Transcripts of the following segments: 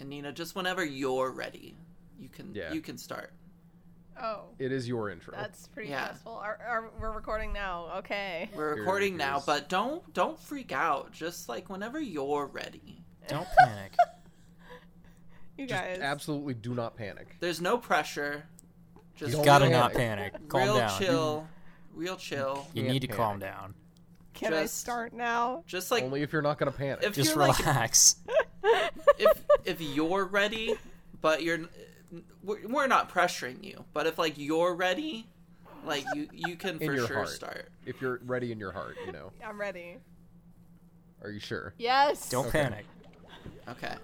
And Nina, just whenever you're ready, you can Yeah. you can start. Oh, It is your intro. that's pretty Yeah. stressful. Are, are, we're recording now. Okay. We're recording it now, but don't don't freak out. Just like whenever you're ready. Don't panic. You Just guys. absolutely do not panic. There's no pressure. Just Don't Gotta real, not panic. panic. Calm real down. chill, real chill. You Can't need to calm down. Can I start now? Just like Only if you're not gonna panic. if Just you're like relax. if if you're ready, but you're we're, we're not pressuring you. But if like you're ready, like you you can In for your sure heart. start. if you're ready in your heart, you know. I'm ready. Are you sure? Yes. Don't Okay. panic. Okay.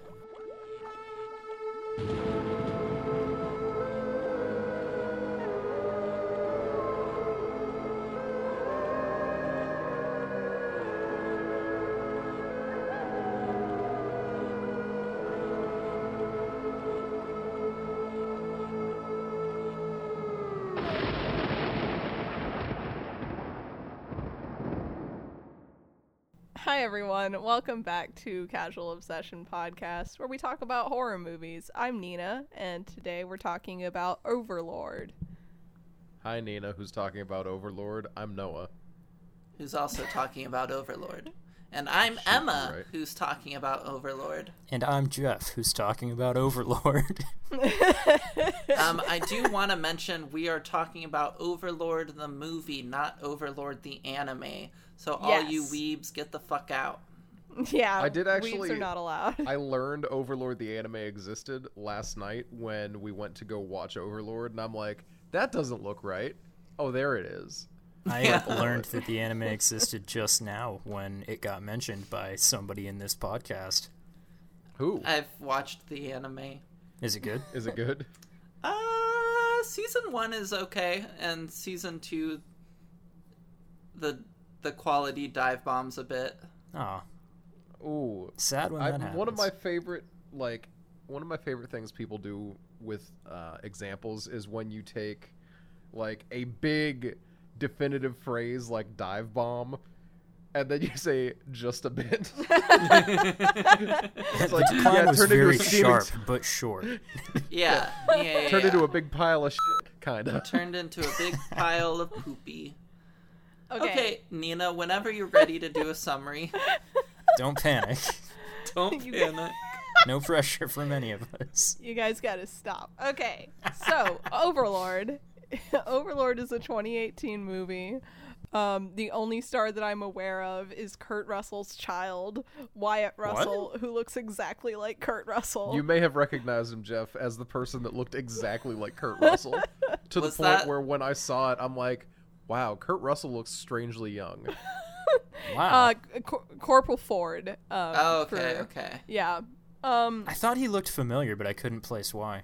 Everyone. Welcome back to Casual Obsession Podcast, where we talk about horror movies. I'm Nina, and today we're talking about Overlord. Hi Nina, who's talking about Overlord. I'm Noah. Who's also talking about Overlord. And I'm Shoot, Emma, right. who's talking about Overlord. And I'm Jeff, who's talking about Overlord. Um, I do want to mention we are talking about Overlord the movie, not Overlord the anime. So all you Yes. weebs, get the fuck out. yeah, I did weebs actually- are not allowed. I learned Overlord the anime existed last night when we went to go watch Overlord, and I'm like, that doesn't look right. Oh, there it is. I Yeah. learned that the anime existed just now when it got mentioned by somebody in this podcast. Who? I've watched the anime. Is it good? Is it good? Uh, season one is okay, and season two, the the quality dive bombs a bit. Oh, Ooh, sad when I, that happens. one of my favorite like one of my favorite things people do with uh, examples is when you take like a big definitive phrase like dive bomb and then you say just a bit it's like the decline yeah was very a steaming sharp but short. Yeah, yeah, yeah, turned yeah. into a big pile of shit kind of turned into a big pile of poopy. Okay. Okay, Nina, whenever you're ready to do a summary, Don't panic. don't You panic. No pressure from any of us. You guys gotta stop. Okay, so Overlord. Overlord is a 2018 movie. Um, the only star that I'm aware of is Kurt Russell's child, Wyatt Russell, who looks exactly like Kurt Russell. you may have recognized him jeff as the person that looked exactly like kurt russell to Was the point that- where when i saw it i'm like wow kurt russell looks strangely young Wow. uh, Cor- Corporal Ford. Um, Oh, okay, for- okay. Yeah. Um, I thought he looked familiar, but I couldn't place why.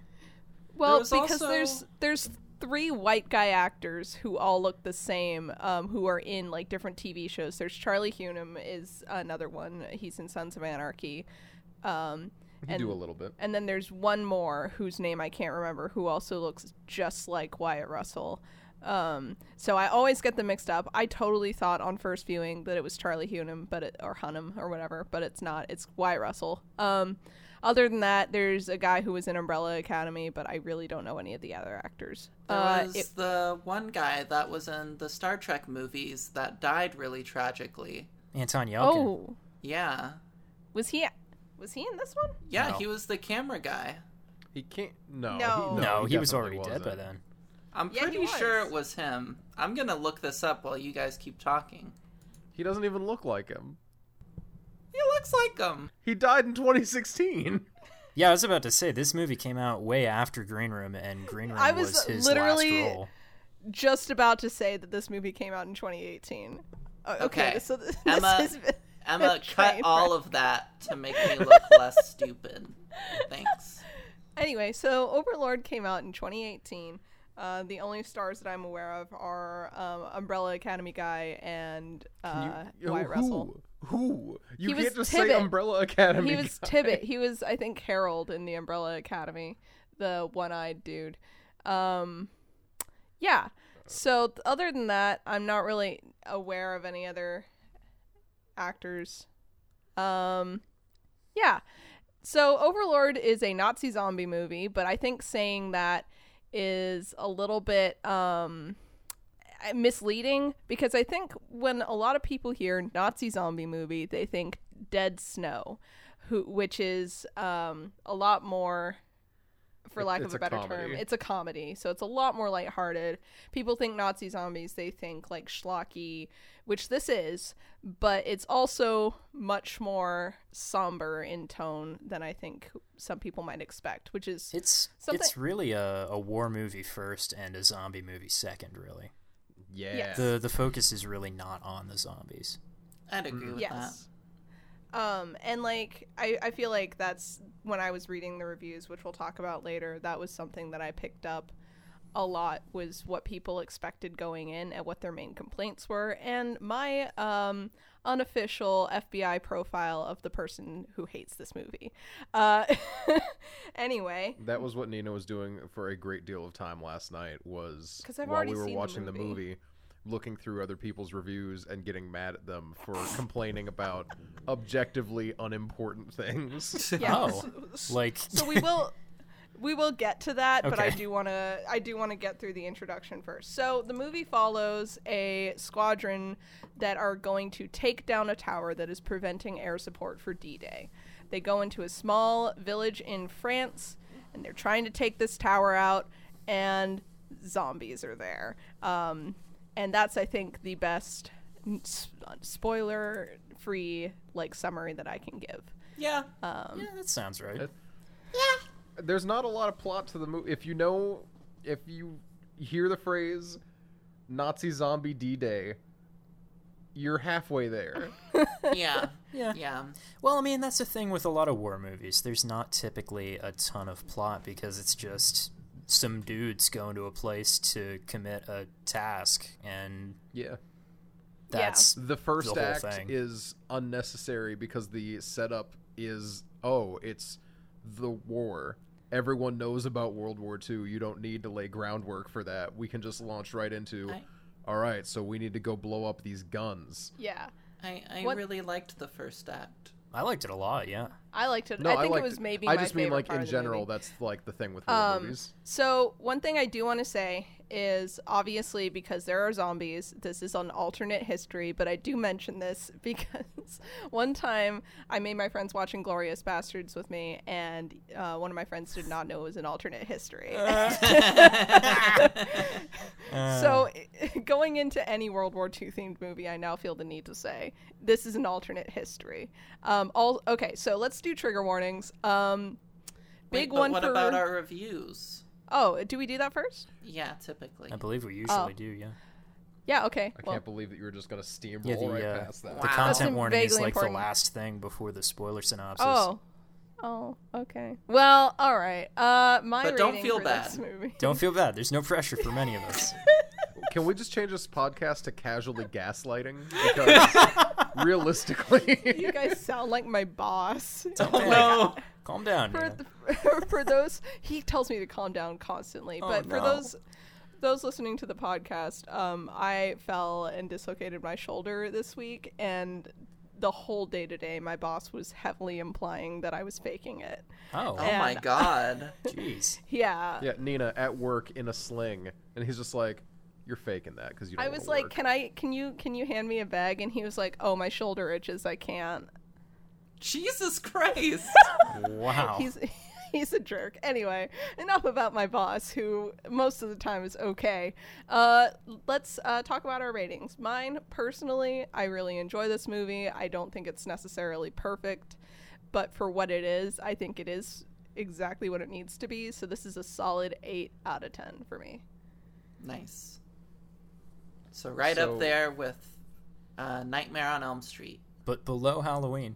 Well, was because also- there's there's three white guy actors who all look the same, um, who are in like different TV shows. There's Charlie Hunnam is another one. He's in Sons of Anarchy. Um, and do a little bit and then there's one more whose name I can't remember, who also looks just like Wyatt Russell. Um, so I always get them mixed up. I totally thought on first viewing that it was Charlie Hunnam, but it, or Hunnam or whatever, but it's not. It's Wyatt Russell. Um, other than that, there's a guy who was in Umbrella Academy, but I really don't know any of the other actors. There Uh, was it- the one guy that was in the Star Trek movies that died really tragically. Anton Yelchin. oh, Yeah. was he? Was he in this one? Yeah, No. he was the camera guy. He can't. No. No. He, no, he was definitely already dead by then. I'm Yeah, pretty sure it was him. I'm gonna look this up while you guys keep talking. He doesn't even look like him. He looks like him. He died in 2016. Yeah, I was about to say this movie came out way after Green Room, and Green Room I was was his literally- last role. Just about to say that this movie came out in 2018. Uh, okay, Okay. so th- Emma- this is Emma, cut train all of that to make me look less stupid. Thanks. Anyway, so Overlord came out in 2018. Uh, the only stars that I'm aware of are um, Umbrella Academy guy and uh, You- Wyatt who? Russell. Who? You He was can't just say Umbrella Academy. He was guy. Tibbet. He was, I think, Harold in the Umbrella Academy, the one-eyed dude. Um, yeah. So th- other than that, I'm not really aware of any other actors. Um, yeah. so Overlord is a Nazi zombie movie, but I think saying that is a little bit um misleading because I think when a lot of people hear Nazi zombie movie, they think Dead Snow, who which is um a lot more for It- lack it's of a a better term, it's a comedy. So it's a lot more lighthearted. People think Nazi zombies, they think like schlocky, which this is, but it's also much more somber in tone than I think some people might expect, which is It's Something- it's really a, a war movie first and a zombie movie second. Really, Yeah. Yes. the the focus is really not on the zombies. I'd agree with yes. Um, and like I, I feel like that's when I was reading the reviews, which we'll talk about later, that was something that I picked up a lot was what people expected going in and what their main complaints were. And my um unofficial FBI profile of the person who hates this movie. Uh anyway. That was what Nina was doing for a great deal of time last night. Was while already we were seen the watching the movie. Movie, looking through other people's reviews and getting mad at them for complaining about objectively unimportant things. Yeah. Oh, like so we will we will get to that but i do want to i do want to get through the introduction first so the movie follows a squadron that are going to take down a tower that is preventing air support for d-day they go into a small village in france and they're trying to take this tower out and zombies are there um, and that's i think the best spoiler free like summary that i can give Yeah. um, yeah, that sounds right. It- There's not a lot of plot to the movie. If you know, if you hear the phrase "Nazi zombie D-Day," you're halfway there. Yeah. Yeah. Yeah. Well, I mean, that's the thing with a lot of war movies. There's not typically a ton of plot because it's just some dudes going to a place to commit a task, and yeah. that's The first The whole act thing. is unnecessary because the setup is oh, it's the war. Everyone knows about World War II. You don't need to lay groundwork for that. We can just launch right into I- all right, so we need to go blow up these guns. yeah I, I What- really liked the first act. I liked it a lot. Yeah. I liked it. No, I I, think liked it was maybe. I my just mean like in general. That's like the thing with war Um, movies. So one thing I do want to say is obviously because there are zombies, this is an alternate history. But I do mention this because one time I made my friends watch Inglourious Basterds with me, and uh, one of my friends did not know it was an alternate history. so going into any World War II themed movie, I now feel the need to say this is an alternate history. Um, all okay, so let's do trigger warnings. Um, Wait, big but one what for about our reviews? Oh, do we do that first? Yeah, typically. I believe we usually Oh. do. Yeah. Yeah, okay. I well, can't believe that you were just gonna steamroll Yeah. The, right uh, past that. the Wow. content warning is vaguely like important. the last thing before the spoiler synopsis. oh. Oh, okay. Well, all right. Uh my But don't rating feel for bad. this movie. Don't feel bad. There's no pressure for many of us. Can we just change this podcast to casually gaslighting? Because realistically, you guys sound like my boss. Okay. no. Calm down. for, Nina. the, for those he tells me to calm down constantly Oh, but for no. those those listening to the podcast um, i fell and dislocated my shoulder this week and the whole day today my boss was heavily implying that i was faking it Oh, Oh my god. jeez. yeah, yeah, Nina at work in a sling, and he's just like, "You're faking that because you." Don't i was like work." can i can you can you hand me a bag and he was like oh my shoulder itches i can't Jesus Christ. Wow. he's he's a jerk. Anyway, enough about my boss, who most of the time is okay. Uh, let's uh, talk about our ratings. Mine, personally, I really enjoy this movie. I don't think it's necessarily perfect, but for what it is, I think it is exactly what it needs to be. So this is a solid eight out of ten for me. Nice. So right So- up there with uh, Nightmare on Elm Street. but below Halloween.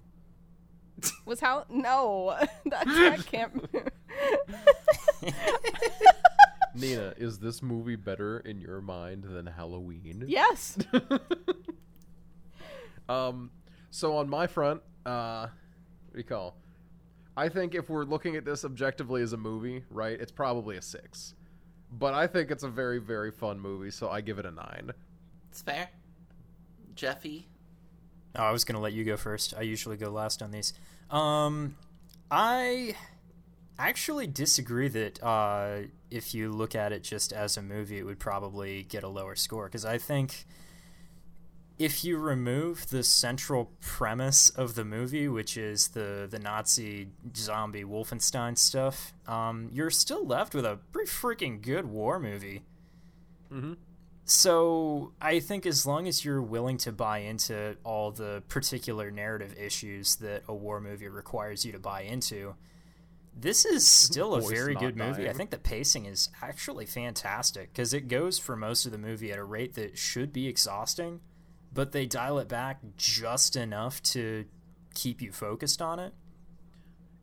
Was how no that, that can't. Nina, is this movie better in your mind than Halloween? yes. Um, so on my front, uh, what call? I think if we're looking at this objectively as a movie, right, it's probably a six. But I think it's a very, very fun movie, so I give it a nine. It's fair. Jeffy. Oh, I was gonna let you go first. I usually go last on these. Um, I actually disagree that uh, if you look at it just as a movie, it would probably get a lower score. Because I think if you remove the central premise of the movie, which is the, the Nazi zombie Wolfenstein stuff, um, you're still left with a pretty freaking good war movie. Mm-hmm. So I think as long as you're willing to buy into all the particular narrative issues that a war movie requires you to buy into, this is still a very good movie. I think the pacing is actually fantastic because it goes for most of the movie at a rate that should be exhausting, but they dial it back just enough to keep you focused on it.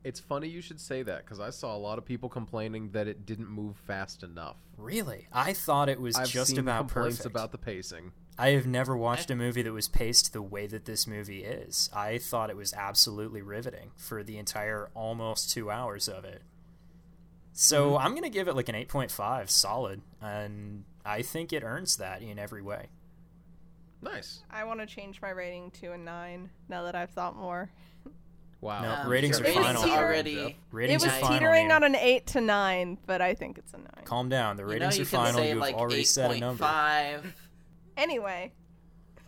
It's funny you should say that because I saw a lot of people complaining that it didn't move fast enough. Really, I thought it was I've just seen about complaints perfect. about the pacing. I have never watched a movie that was paced the way that this movie is. I thought it was absolutely riveting for the entire almost two hours of it. So mm-hmm. I'm going to give it like an 8.5 solid, and I think it earns that in every way. Nice. I want to change my rating to a nine now that I've thought more. Wow. No, Um, ratings your are final. ratings Jeff. already. Ratings it was final. teetering Nina. on an eight to nine, but I think it's a nine. Calm down. The You know, ratings you are final. say You've like already said a number. 8.5. Anyway,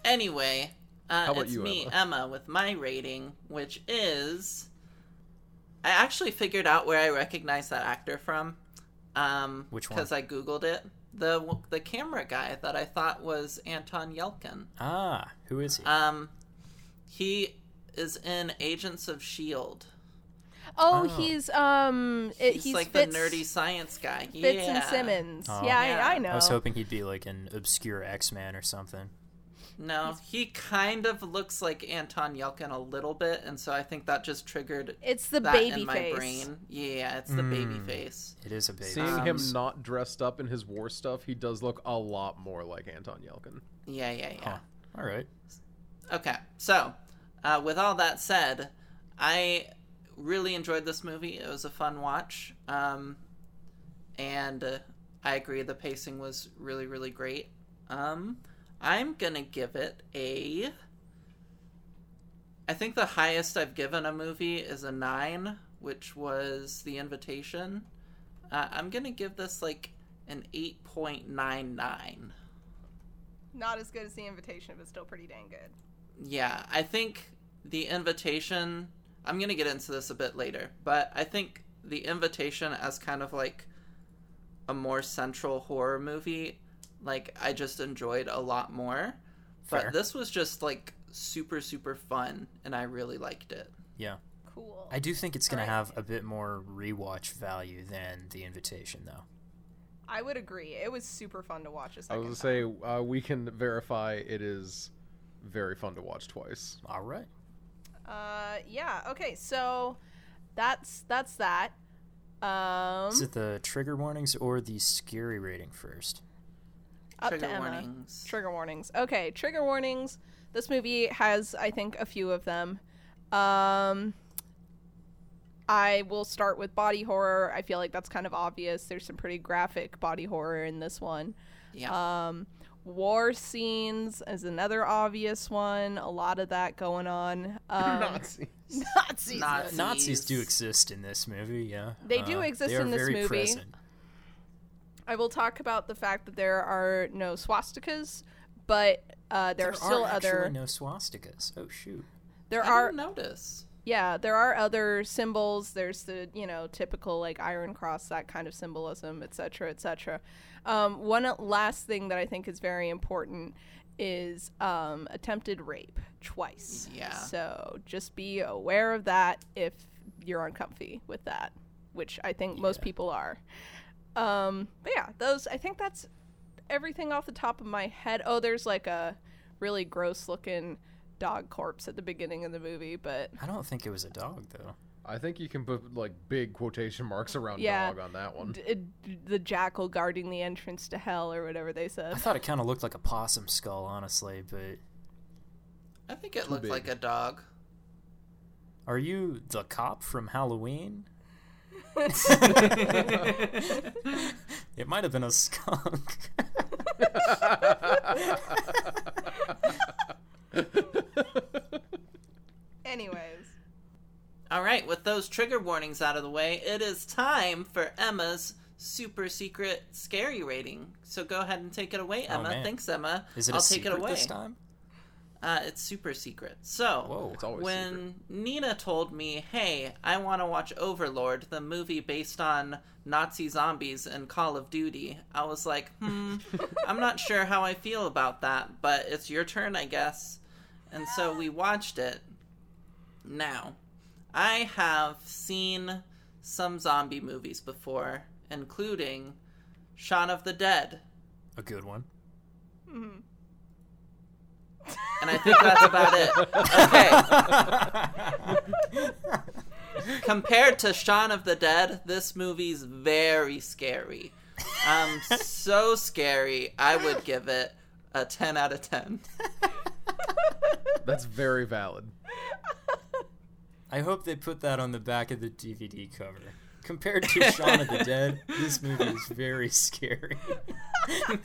Anyway, uh, How about it's you, me, Emma? Emma, with my rating, which is. I actually figured out where I recognize that actor from. Um, Which one? Because I googled it. The the camera guy that I thought was Anton Yelchin. Ah, who is he? Um, he is in Agents of Shield. oh, Oh. he's um, it, He's, he's like Fitz, the nerdy science guy. Fitz yeah. and Simmons. Oh. yeah, Yeah. I, I know. I was hoping he'd be like an obscure X Man or something. No, he kind of looks like Anton Yelchin a little bit, and so I think that just triggered It's the that baby in my face. brain. Yeah, it's the baby Mm. face. It is a baby. Seeing Um, him not dressed up in his war stuff, he does look a lot more like Anton Yelchin. Yeah, yeah, yeah. Huh. All right. Okay, so uh, with all that said, I really enjoyed this movie. It was a fun watch, um, and uh, I agree the pacing was really, really great. Um, I'm gonna give it a. I think the highest I've given a movie is a nine, which was The Invitation. Uh, I'm gonna give this like an eight point nine nine. Not as good as the invitation, but still pretty dang good. Yeah, I think the invitation. I'm gonna get into this a bit later, but I think the invitation as kind of like a more central horror movie, like I just enjoyed a lot more. Fair. But this was just like super super fun, and I really liked it. Yeah. Cool. I do think it's going Alright. to have a bit more rewatch value than The Invitation, though. I would agree. It was super fun to watch a I second was gonna say uh, we can verify it is very fun to watch twice. All right. Uh, yeah. Okay, so that's that's that. Um, Is it the trigger warnings or the scary rating first? up Trigger to Emma. warnings. Trigger warnings. Okay, trigger warnings. This movie has, I think, a few of them. Um, I will start with body horror. I feel like that's kind of obvious. There's some pretty graphic body horror in this one. yeah. Um, war scenes is another obvious one. A lot of that going on. Um, Nazi. Nazis. Nazis. Nazis do exist in this movie, yeah. They do exist they are in this very movie. Present. I will talk about the fact that there are no swastikas, but uh, there, are still are other. no swastikas. Oh shoot. there I are didn't notice. Yeah, there are other symbols. There's the you know typical like Iron Cross, that kind of symbolism, etc., etc. Um, one last thing that I think is very important is um, attempted rape twice. Yeah. So just be aware of that if you're uncomfy with that, which I think most people are. Um, but yeah, those I think that's everything off the top of my head. Oh, there's like a really gross looking dog corpse at the beginning of the movie, but I don't think it was a dog though. I think you can put like big quotation marks around Yeah. dog on that one. d- d- the jackal guarding the entrance to hell or whatever they said. I thought it kind of looked like a possum skull, honestly. But I think it looked big. like a dog. are you the cop from Halloween? it might have been a skunk. All right, with those trigger warnings out of the way, it is time for Emma's super secret scary rating. So go ahead and take it away, Oh, Emma. man. Thanks, Emma. Is it I'll take secret it away. this time? Uh, it's super secret. So, Whoa. When secret. Nina told me, "Hey, I want to watch Overlord, the movie based on Nazi zombies and Call of Duty," I was like, "Hmm, I'm not sure how I feel about that, but it's your turn, I guess." And so we watched it. Now, I have seen some zombie movies before, including Shaun of the Dead, A good one. and I think that's about it. Okay. compared to Shaun of the Dead, this movie's very scary. Um, so scary. I would give it a 10 out of 10. That's very valid. I hope they put that on the back of the DVD cover. Compared to Shaun of the Dead, this movie is very scary.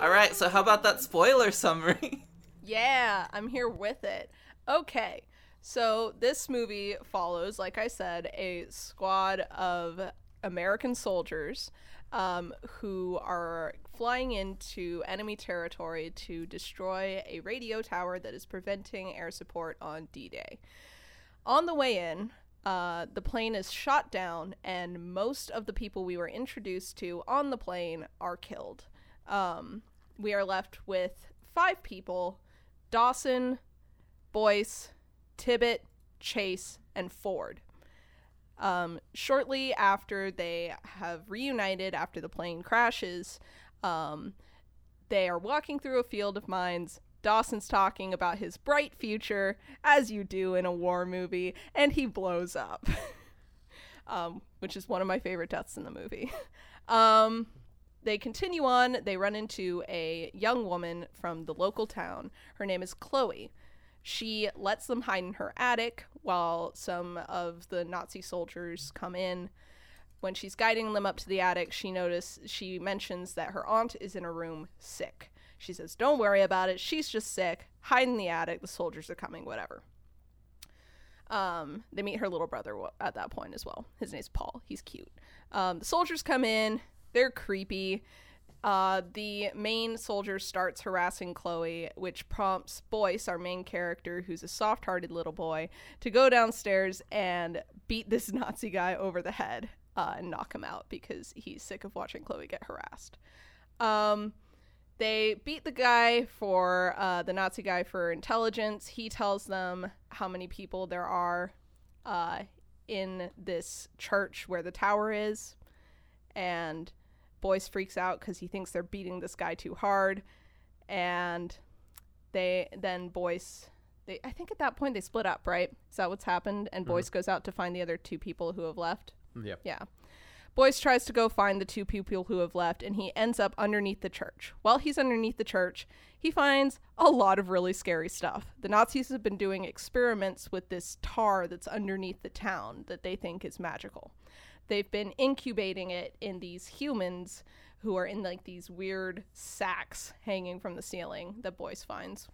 All right, so how about that spoiler summary? Yeah, I'm here with it. Okay, so this movie follows, like I said, a squad of American soldiers um, who are flying into enemy territory to destroy a radio tower that is preventing air support on D Day. On the way in, uh, the plane is shot down, and most of the people we were introduced to on the plane are killed. Um, we are left with five people Dawson, Boyce, Tibbet, Chase, and Ford. Um, shortly after they have reunited after the plane crashes, um, they are walking through a field of mines. Dawson's talking about his bright future, as you do in a war movie, and he blows up, um, which is one of my favorite deaths in the movie. Um, they continue on. They run into a young woman from the local town. Her name is Chloe. She lets them hide in her attic while some of the Nazi soldiers come in. When she's guiding them up to the attic, she notice she mentions that her aunt is in a room sick. She says, "Don't worry about it. She's just sick. Hide in the attic. The soldiers are coming. Whatever." Um, they meet her little brother at that point as well. His name's Paul. He's cute. Um, the soldiers come in. They're creepy. Uh, the main soldier starts harassing Chloe, which prompts Boyce, our main character, who's a soft hearted little boy, to go downstairs and beat this Nazi guy over the head uh, and knock him out because he's sick of watching Chloe get harassed. Um, they beat the guy for uh, the Nazi guy for intelligence. He tells them how many people there are uh, in this church where the tower is, and Boyce freaks out because he thinks they're beating this guy too hard, and they then Boyce. They, I think at that point they split up, right? Is that what's happened? And Boyce goes out to find the other two people who have left. Yep. Yeah. Boyce tries to go find the two people who have left, and he ends up underneath the church. While he's underneath the church, he finds a lot of really scary stuff. The Nazis have been doing experiments with this tar that's underneath the town that they think is magical. They've been incubating it in these humans who are in like these weird sacks hanging from the ceiling that Boyce finds.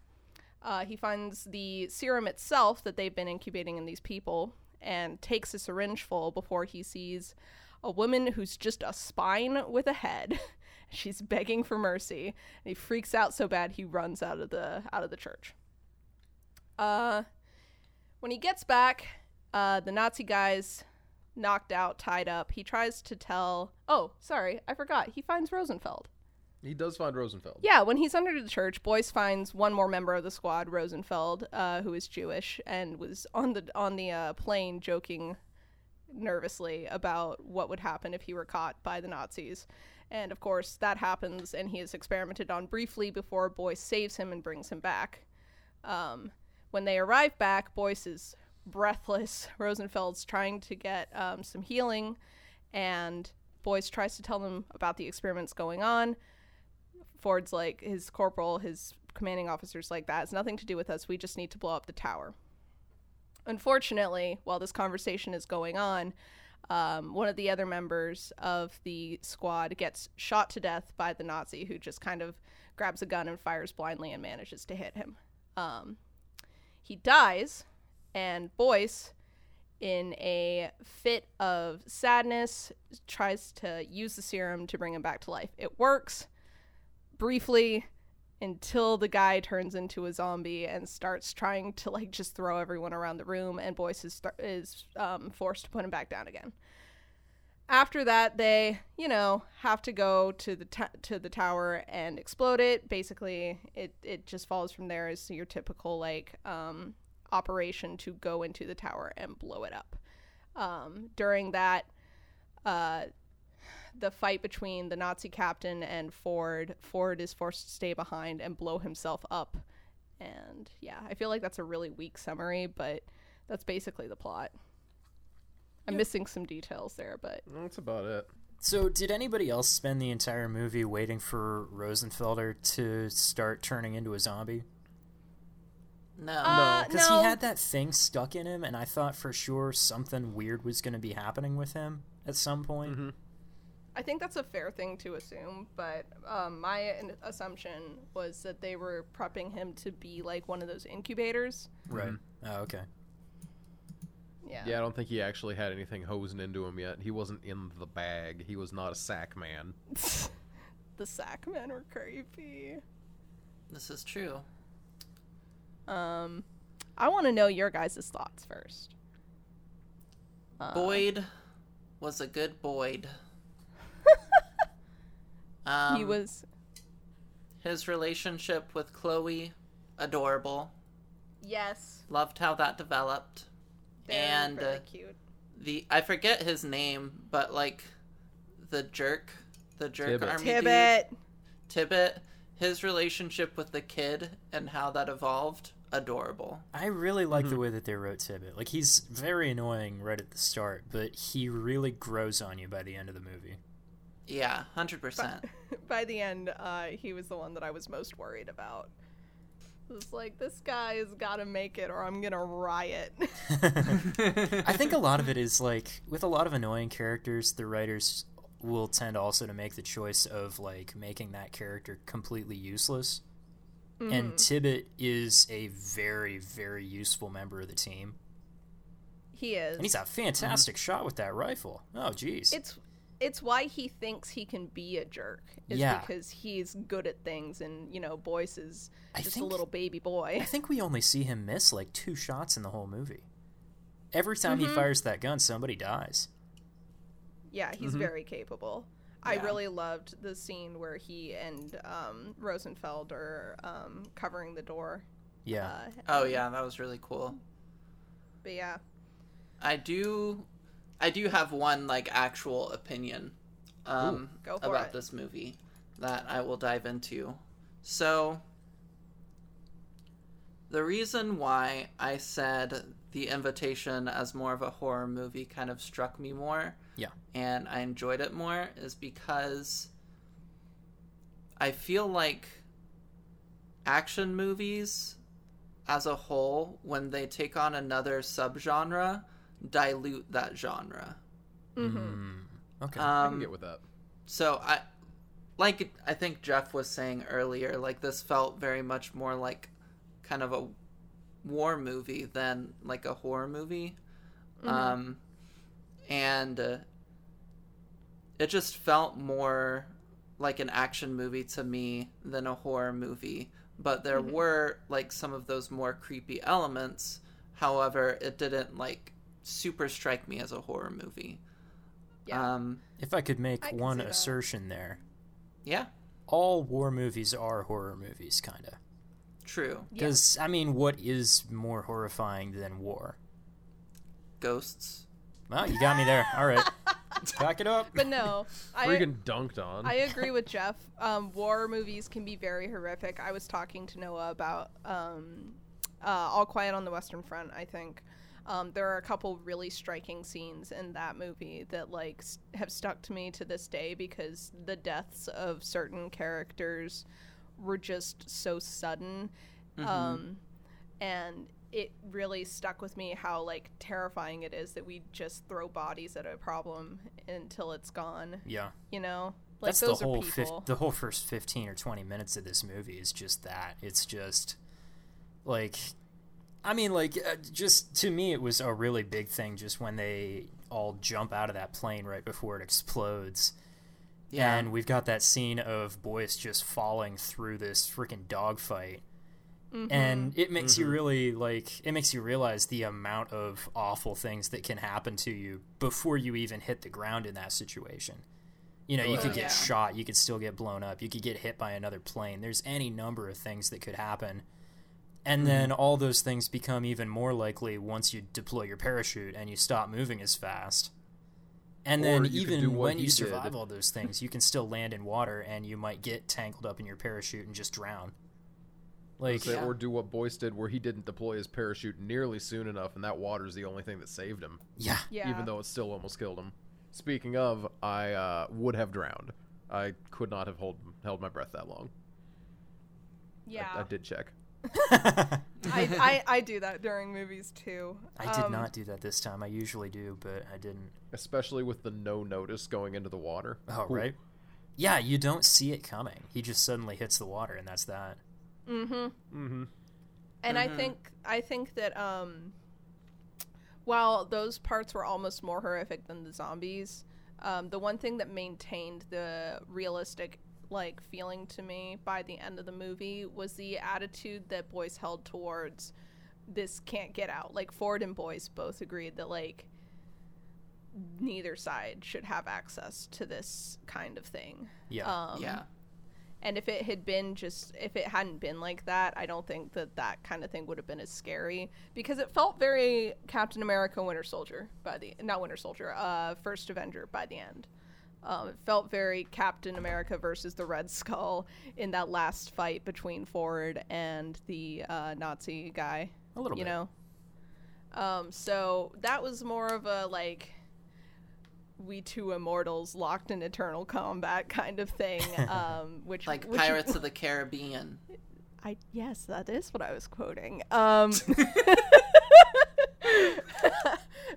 Uh, he finds the serum itself that they've been incubating in these people and takes a syringe full before he sees a woman who's just a spine with a head. She's begging for mercy. And he freaks out so bad he runs out of the out of the church. Uh, when he gets back, uh, the Nazi guy's knocked out, tied up. He tries to tell. Oh, sorry, I forgot. He finds Rosenfeld. He does find Rosenfeld. Yeah, when he's under the church, Boyce finds one more member of the squad, Rosenfeld, uh, who is Jewish and was on the on the uh, plane joking nervously about what would happen if he were caught by the Nazis. And of course, that happens, and he is experimented on briefly before Boyce saves him and brings him back. Um, when they arrive back, Boyce is breathless. Rosenfeld's trying to get um, some healing, and Boyce tries to tell them about the experiments going on. Ford's like his corporal, his commanding officer's like that has nothing to do with us. We just need to blow up the tower. Unfortunately, while this conversation is going on, um, one of the other members of the squad gets shot to death by the Nazi, who just kind of grabs a gun and fires blindly and manages to hit him. Um, he dies, and Boyce, in a fit of sadness, tries to use the serum to bring him back to life. It works briefly until the guy turns into a zombie and starts trying to like just throw everyone around the room, and Boyce is is um, forced to put him back down again. After that, they you know have to go to the t- to the tower and explode it. Basically, it it just follows from there as your typical like um, operation to go into the tower and blow it up. Um, during that, uh, the fight between the Nazi captain and Ford, Ford is forced to stay behind and blow himself up. And yeah, I feel like that's a really weak summary, but that's basically the plot. I'm missing some details there, but That's about it. So, did anybody else spend the entire movie waiting for Rosenfelder to start turning into a zombie? No. Uh, Because no. he had that thing stuck in him, and I thought for sure something weird was going to be happening with him at some point. Mm-hmm. I think that's a fair thing to assume, but um, my in- assumption was that they were prepping him to be like one of those incubators. Right. Oh, okay. Yeah. Yeah, I don't think he actually had anything hosing into him yet. He wasn't in the bag. He was not a sack man. the sack men were creepy. This is true. Um, I want to know your guys' thoughts first. Uh, Boyd was a good Boyd. Um, he was his relationship with Chloe, adorable. yes, Loved how that developed. very, and very uh, cute. the I forget his name, but like the jerk, the jerk Tibbet. army dude, Tibbet. Tibbet, his relationship with the kid and how that evolved, adorable. I really like the way that they wrote Tibbet. Like, he's very annoying right at the start, but he really grows on you by the end of the movie. Yeah, hundred percent. By the end, uh, he was the one that I was most worried about. It was like this guy has got to make it, or I'm gonna riot. I think a lot of it is like with a lot of annoying characters, the writers will tend also to make the choice of like making that character completely useless. And Tibbet is a very, very useful member of the team. he is. And he's a fantastic shot with that rifle. Oh, jeez. it's it's why he thinks he can be a jerk is Yeah. because he's good at things and you know Boyce is I just think- a little baby boy I think we only see him miss like two shots in the whole movie. Every time he fires that gun, somebody dies. yeah he's very capable i really loved the scene where he and um, rosenfeld are um, covering the door Yeah. uh, Oh yeah, that was really cool. but yeah I do I do have one like actual opinion um Go about it. this movie that I will dive into. So the reason why I said the invitation as more of a horror movie kind of struck me more Yeah. and I enjoyed it more is because I feel like action movies as a whole, when they take on another subgenre, dilute that genre. mm-hmm. Okay. I Um, can get with that. so I, like I think Jeff was saying earlier, like this felt very much more like kind of a war movie than like a horror movie, um, and uh, it just felt more like an action movie to me than a horror movie. But there were like some of those more creepy elements. However, it didn't like super strike me as a horror movie. Yeah. Um, if I could make I one see that. assertion there, yeah, all war movies are horror movies, kind of. true. Because, I mean, what is more horrifying than war? Ghosts. Well, you got me there. All right. Back it up. but no i Freaking dunked on. I agree with Jeff. Um, war movies can be very horrific. I was talking to Noah about um, uh, All Quiet on the Western Front. I think um, there are a couple really striking scenes in that movie that like s- have stuck to me to this day because the deaths of certain characters were just so sudden, um, and it really stuck with me how like terrifying it is that we just throw bodies at a problem until it's gone Yeah. you know like That's those the whole are fif- people the whole first 15 or 20 minutes of this movie is just that. It's just like I mean, like, uh, just to me, it was a really big thing just when they all jump out of that plane right before it explodes. Yeah. And we've got that scene of Boyce just falling through this freaking dogfight. And it makes you really, like, it makes you realize the amount of awful things that can happen to you before you even hit the ground in that situation. You know, you could get yeah. shot, you could still get blown up, you could get hit by another plane. There's any number of things that could happen. And then all those things become even more likely once you deploy your parachute and you stop moving as fast. And Or then you could do even when you survive did. all those things, you can still land in water and you might get tangled up in your parachute and just drown. Like Say, Yeah. Or do what Boyce did, where he didn't deploy his parachute nearly soon enough, and that water's the only thing that saved him, yeah. Yeah. even though it still almost killed him. Speaking of, I uh, would have drowned. I could not have hold, held my breath that long. yeah. I, I did check. I, I, I do that during movies too. I did Um, not do that this time. I usually do, but I didn't. Especially with the no notice going into the water. Oh, Ooh. right? Yeah, you don't see it coming. He just suddenly hits the water and that's that. Mm-hmm. Mm-hmm. And I Mhm. think I think that um, while those parts were almost more horrific than the zombies, um, the one thing that maintained the realistic like feeling to me by the end of the movie was the attitude that Boyce held towards this can't get out. Like Ford and Boyce both agreed that like neither side should have access to this kind of thing. Yeah. Um, yeah. and if it had been just, if it hadn't been like that, I don't think that that kind of thing would have been as scary because it felt very Captain America Winter Soldier by the, not Winter Soldier, uh, First Avenger by the end. Um, it felt very Captain America versus the Red Skull in that last fight between Ford and the uh, Nazi guy. A little bit you bit. know. Um, so that was more of a like we two immortals locked in eternal combat kind of thing. Um, which Like which- Pirates of the Caribbean. I yes, that is what I was quoting. Um,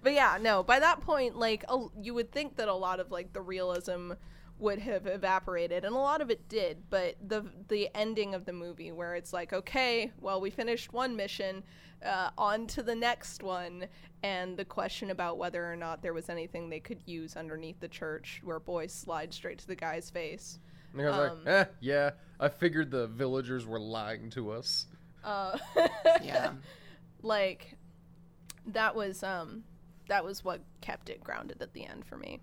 but yeah, no. By that point, like a, you would think that a lot of like the realism would have evaporated, and a lot of it did. But the the ending of the movie, where it's like, okay, well, we finished one mission, uh, on to the next one, and the question about whether or not there was anything they could use underneath the church, where boys slide straight to the guy's face. And I was Um, like, eh, yeah. I figured the villagers were lying to us. Uh, Yeah. like that was um that was what kept it grounded at the end for me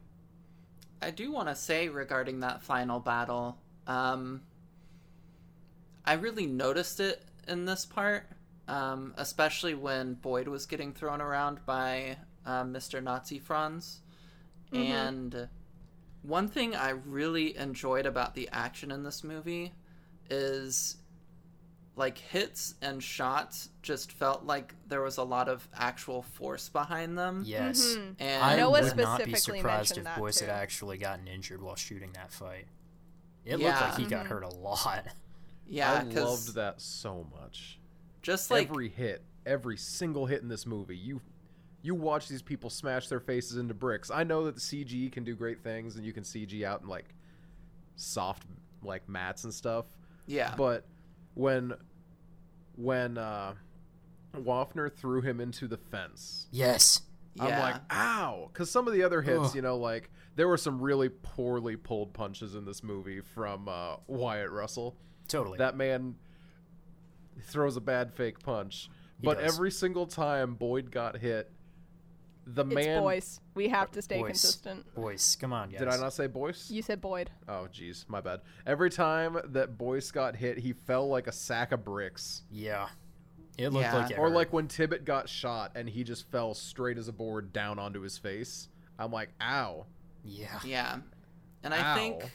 I do want to say regarding that final battle, um, I really noticed it in this part, um, especially when Boyd was getting thrown around by uh, Mr. Nazi Franz. And one thing I really enjoyed about the action in this movie is like hits and shots just felt like there was a lot of actual force behind them. Yes. Mhm. And I Noah would not be specifically surprised if that, Boyce had actually gotten injured while shooting that fight. It Yeah. looked like he Mm-hmm. got hurt a lot. yeah, I loved that so much. just like every hit, every single hit in this movie, you you watch these people smash their faces into bricks. I know that the CG can do great things, and you can CG out in like soft like mats and stuff. yeah, But when when uh, Wafner threw him into the fence, Yes. yeah. I'm like, ow! Because some of the other hits, Ugh. you know, like there were some really poorly pulled punches in this movie from uh, Wyatt Russell. Totally. That man throws a bad fake punch, He but does. every single time Boyd got hit, the it's man. boyce we have to stay Boyce. consistent Boyce, come on, guys. Did I not say Boyce? you said boyd Oh, jeez, my bad. Every time that Boyce got hit, he fell like a sack of bricks. Yeah. It looked Yeah. like it Or hurt. like when Tibbet got shot and he just fell straight as a board down onto his face. I'm like, ow. Yeah. Yeah. And I Ow. think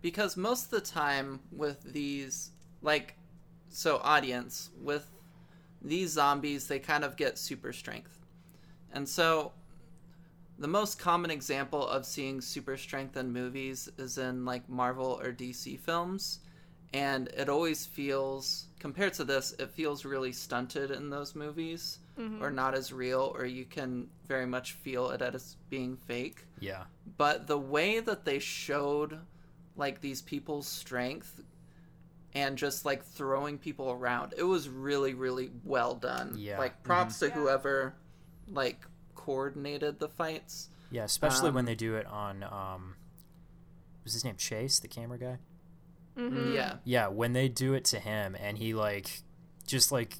because most of the time with these like so audience with these zombies they kind of get super strength. And so the most common example of seeing super strength in movies is in like Marvel or DC films and it always feels compared to this it feels really stunted in those movies mm-hmm. or not as real or you can very much feel it as being fake Yeah. but the way that they showed like these people's strength and just like throwing people around. It was really really well done. Yeah. Like props mm-hmm. to Yeah. whoever like coordinated the fights. Yeah, especially when Um, they do it on um was his name Chase, the camera guy? Mhm. Yeah. Yeah, when they do it to him and he like just like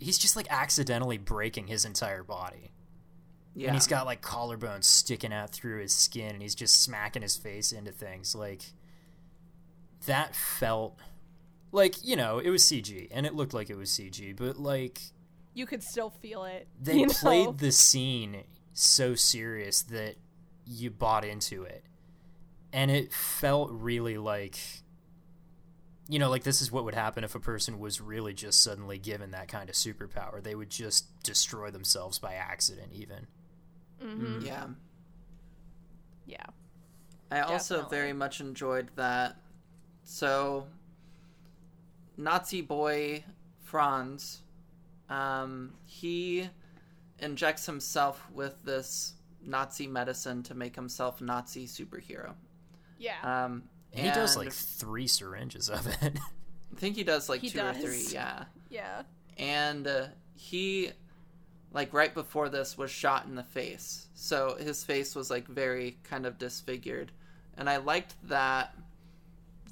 he's just like accidentally breaking his entire body. Yeah. And he's got like collarbones sticking out through his skin and he's just smacking his face into things. Like that felt like, you know, it was CG and it looked like it was CG, but like You could still feel it. they you know? played the scene so serious that you bought into it and it felt really like you know like this is what would happen if a person was really just suddenly given that kind of superpower they would just destroy themselves by accident even Mhm. yeah. Yeah. I also Definitely. very much enjoyed that. So, Nazi boy Franz, um, he injects himself with this Nazi medicine to make himself Nazi superhero. Yeah. Um, and he does like three syringes of it I think he does like He two or three, yeah. yeah. and uh, he like right before this was shot in the face so his face was like very kind of disfigured and i liked that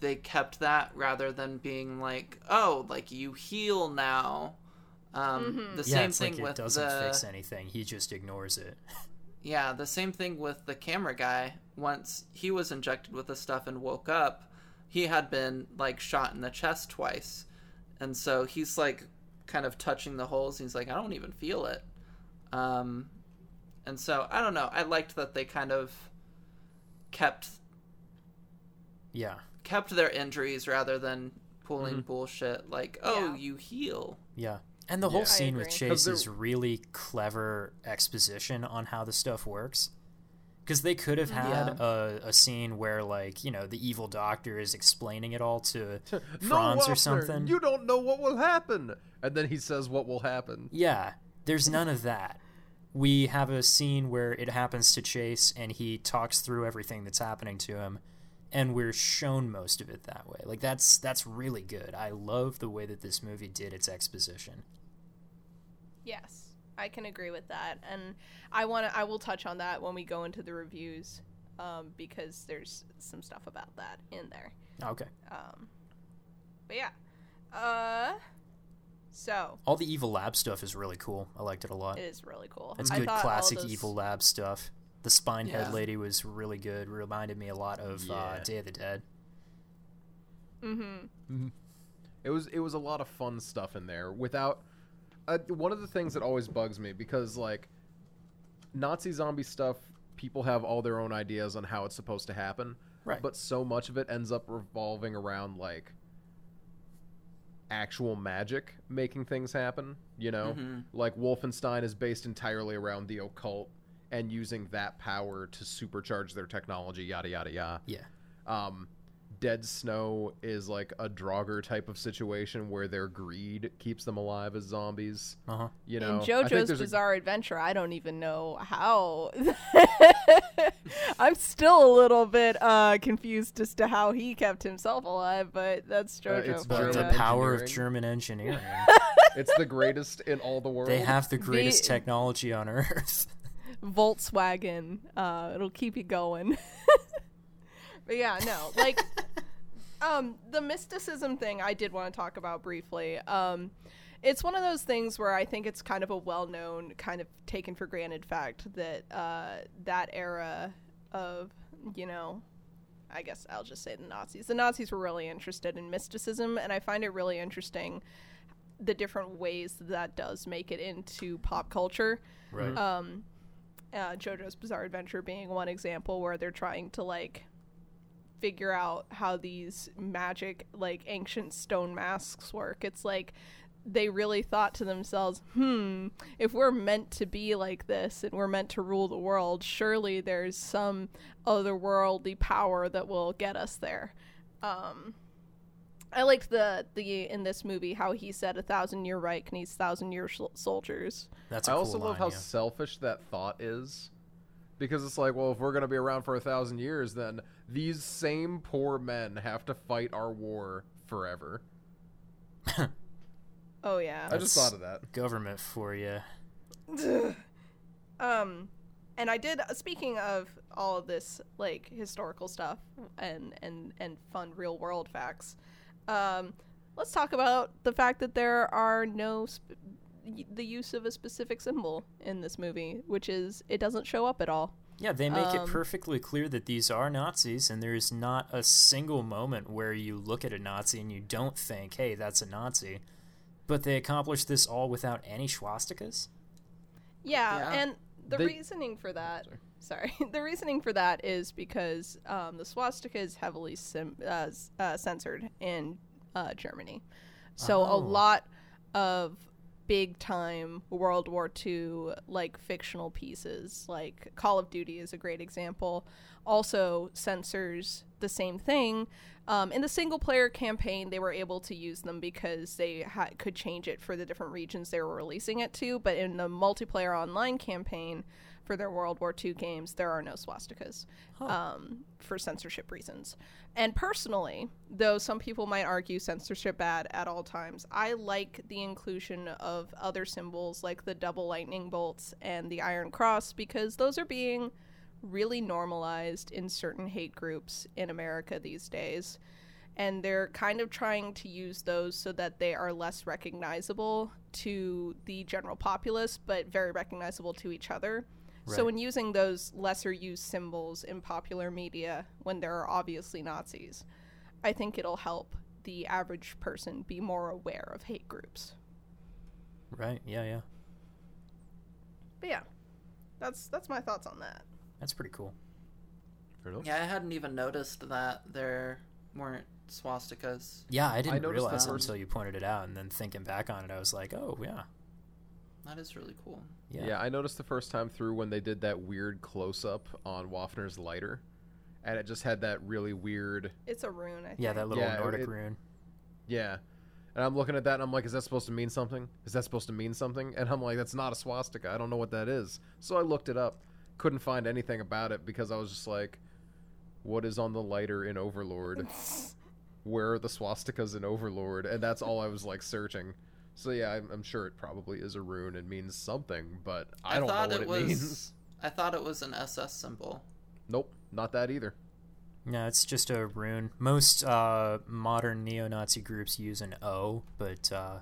they kept that rather than being like oh like you heal now um, Mhm. the yeah same it's thing like it with doesn't the fix anything. He just ignores it. Yeah the same thing with the camera guy. Once he was injected with the stuff and woke up he had been like shot in the chest twice. And so he's like kind of touching the holes. He's like i don't even feel it. Um and so i don't know. I liked that they kind of kept yeah. kept their injuries rather than pulling bullshit like oh Yeah. you heal. Yeah. And the whole Yeah. Scene with agree. Chase 'Cause there- is really clever exposition on how the stuff works. Because they could have had a, a scene where, like, you know, the evil doctor is explaining it all to Franz or something. You don't know what will happen. And then he says what will happen. Yeah, there's none of that. We have a scene where it happens to Chase and he talks through everything that's happening to him and we're shown most of it that way. Like that's that's really good. I love the way that this movie did its exposition. Yes, I can agree with that, and I want to. I will touch on that when we go into the reviews, um, because there's some stuff about that in there. Okay. Um, but yeah, uh, so All the Evil Lab stuff is really cool. I liked it a lot. it is really cool. It's I good thought classic those- Evil Lab stuff. The spine Yeah. lady was really good. Reminded me a lot of uh, Day of the Dead. Mm-hmm. mm-hmm. It was it was a lot of fun stuff in there without uh, one of the things that always bugs me because like Nazi zombie stuff people have all their own ideas on how it's supposed to happen Right. but so much of it ends up revolving around like actual magic making things happen you know Mhm. like Wolfenstein is based entirely around the occult and using that power to supercharge their technology yada yada yada Yeah. um, Dead Snow is like a Draugr type of situation where their greed keeps them alive as zombies. Uh huh. You know, In I think JoJo's there's a- Bizarre Adventure, I don't even know how. I'm still a little bit uh, confused as to how he kept himself alive, but that's Uh, JoJo. it's for The, German power of engineering. German engineering. it's the greatest in all the world. they have the greatest The- technology on Earth. Volkswagen. Uh, it'll keep you going. But yeah, no, like um, the mysticism thing I did want to talk about briefly. Um, it's one of those things where I think it's kind of a well-known, kind of taken for granted fact that uh, that era of you know. I guess I'll just say the Nazis. The Nazis were really interested in mysticism, and I find it really interesting the different ways that, that does make it into pop culture Right. um uh, jojo's bizarre adventure being one example where they're trying to like figure out how these magic like ancient stone masks work it's like they really thought to themselves hmm if we're meant to be like this and we're meant to rule the world surely there's some otherworldly power that will get us there um I liked the the in this movie how he said a thousand year Reich needs thousand year sh- soldiers. That's a I cool also love how yeah. selfish that thought is. Because it's like, well, if we're going to be around for a thousand years, then these same poor men have to fight our war forever. Oh yeah. I just That's- thought of that. Government for you. um and i did speaking of all of this like historical stuff and and and fun real world facts um let's talk about the fact that there are no sp- the use of a specific symbol in this movie which is it doesn't show up at all Yeah, they make it Um, perfectly clear that these are Nazis, and there's not a single moment where you look at a Nazi and you don't think, hey, that's a Nazi. But they accomplish this all without any swastikas? yeah, Yeah. and the They- reasoning for that sorry the reasoning for that is because um, the swastika is heavily sim- uh, uh, censored in uh, germany so a Oh. lot of big time world war ii like fictional pieces. Like call of duty is a great example. Also censors the same thing. Um, in the single player campaign they were able to use them because they ha- could change it for the different regions they were releasing it to. But in the multiplayer online campaign for their World War II games, there are no swastikas um, for censorship reasons. And personally, though some people might argue censorship bad at all times, I like the inclusion of other symbols like the double lightning bolts and the Iron Cross because those are being really normalized in certain hate groups in America these days. And they're kind of trying to use those so that they are less recognizable to the general populace, but very recognizable to each other. So, Right. when using those lesser used symbols in popular media when there are obviously Nazis, I think it'll help the average person be more aware of hate groups. Right, yeah, yeah. But yeah, that's that's my thoughts on that. That's pretty cool. Fair. Yeah, I hadn't even noticed that there weren't swastikas. Yeah, I didn't noticed the realize it until you pointed it out, and then thinking back on it, I was like, oh, yeah. That is really cool. Yeah. Yeah. I noticed the first time through when they did that weird close up on Wafner's lighter, and it just had that really weird. It's a rune, I think. Yeah, that little Yeah, Nordic it- rune. Yeah. And I'm looking at that and I'm like, is that supposed to mean something? Is that supposed to mean something? And I'm like, that's not a swastika. I don't know what that is. So I looked it up. Couldn't find anything about it because I was just like, what is on the lighter in Overlord? Where are the swastikas in Overlord? And that's all I was like searching. So yeah, I'm, I'm sure it probably is a rune and means something, but I, I don't know what it it, was- means. I thought it was an SS symbol. Nope, not that either. No, it's just a rune. Most uh, modern neo-Nazi groups use an O, but uh,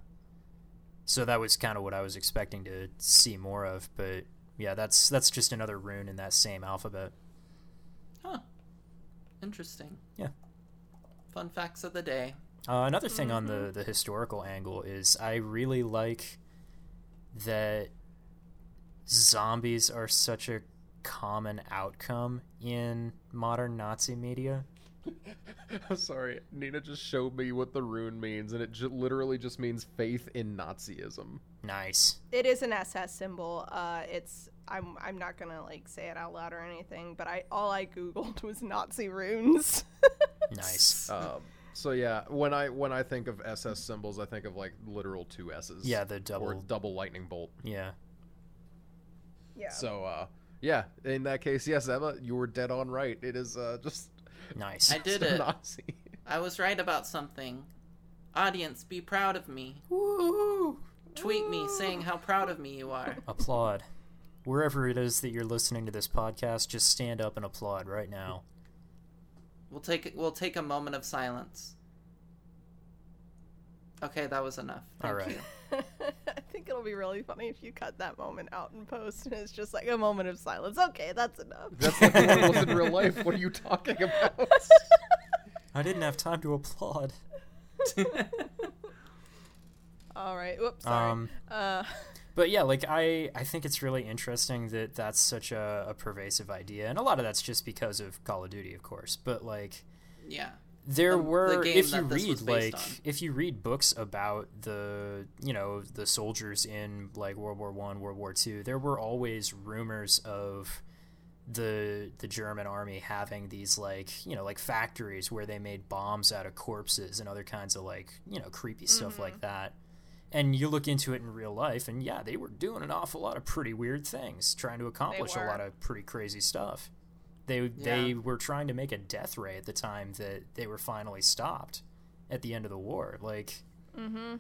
so that was kind of what I was expecting to see more of. But yeah, that's that's just another rune in that same alphabet. Huh. Interesting. Yeah. Fun facts of the day. Uh, another thing on the the historical angle is I really like that zombies are such a common outcome in modern Nazi media. I'm sorry. Nina just showed me what the rune means, and it ju- literally just means faith in Nazism. Nice. It is an SS symbol. Uh, it's I'm I'm not gonna like say it out loud or anything, but I all I googled was Nazi runes. Nice. Um, so yeah, when I when I think of SS symbols, I think of like literal two S's. Yeah, the double or double. double lightning bolt. Yeah. yeah. So uh, yeah, in that case, yes, Emma, you were dead on right. It is uh, just Nice. I did it. Nazi. I was right about something. Audience, be proud of me. Woo! Tweet me saying how proud of me you are. Applaud. Wherever it is that you're listening to this podcast, just stand up and applaud right now. We'll take we'll take a moment of silence. Okay, that was enough. Thank All right. you. I think it'll be really funny if you cut that moment out in post and it's just like a moment of silence. Okay, that's enough. That's like the one was in real life. What are you talking about? I didn't have time to applaud. All right. Whoops. Sorry. Um, uh, but yeah, like I, I think it's really interesting that that's such a, a pervasive idea, and a lot of that's just because of Call of Duty, of course. But like, yeah. there The- the were game if you read like on. if you read books about the you know the soldiers in like World War One, World War Two, there were always rumors of the the German army having these like you know like factories where they made bombs out of corpses and other kinds of like you know creepy stuff mm-hmm. like that. And you look into it in real life, and yeah, they were doing an awful lot of pretty weird things, trying to accomplish a lot of pretty crazy stuff. They they were trying to make a death ray at the time that they were finally stopped, at the end of the war. Like, Mm-hmm.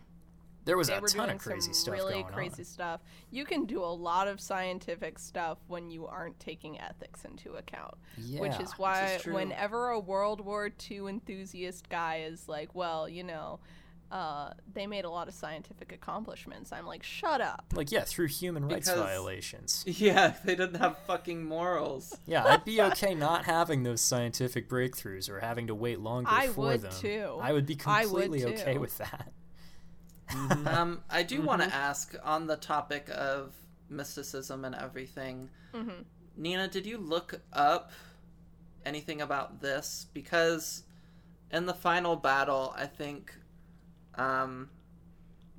there was They a ton of crazy stuff really crazy on. stuff. You can do a lot of scientific stuff when you aren't taking ethics into account. Yeah, which is why true. whenever a World War II enthusiast guy is like, well, you know, uh, they made a lot of scientific accomplishments, I'm like, shut up. like yeah, through human rights Because- violations. Yeah, they didn't have fucking morals. Yeah, I'd be okay not having those scientific breakthroughs or having to wait longer I for would them. too. I would be I would completely okay with that. um, I do want to ask on the topic of mysticism and everything. Mhm. Nina, did you look up anything about this? Because in the final battle, I think um,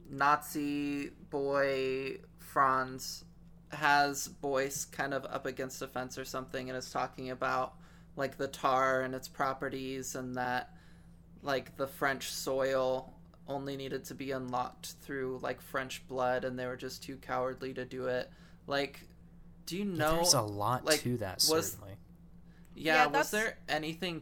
Nazi boy Franz has Boyce kind of up against a fence or something and is talking about like the tar and its properties and that like the French soil only needed to be unlocked through like French blood and they were just too cowardly to do it. Like do you know There's a lot like, to that, was- certainly. yeah, Yeah, was there anything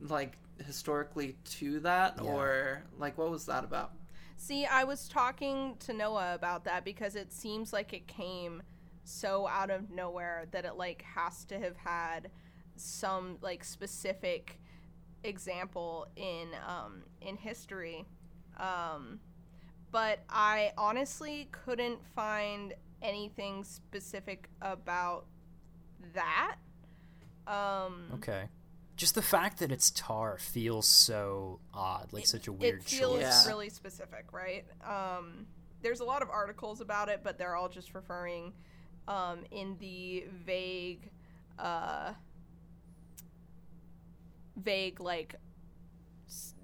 like historically to that Yeah. or like what was that about? See, I was talking to Noah about that because it seems like it came so out of nowhere that it like has to have had some like specific example in um in history. Um but I honestly couldn't find anything specific about that. Um Okay. Just the fact that it's tar feels so odd, like such a weird it feels choice. Yeah. really specific, right? Um, there's a lot of articles about it, but they're all just referring um, in the vague, uh, vague like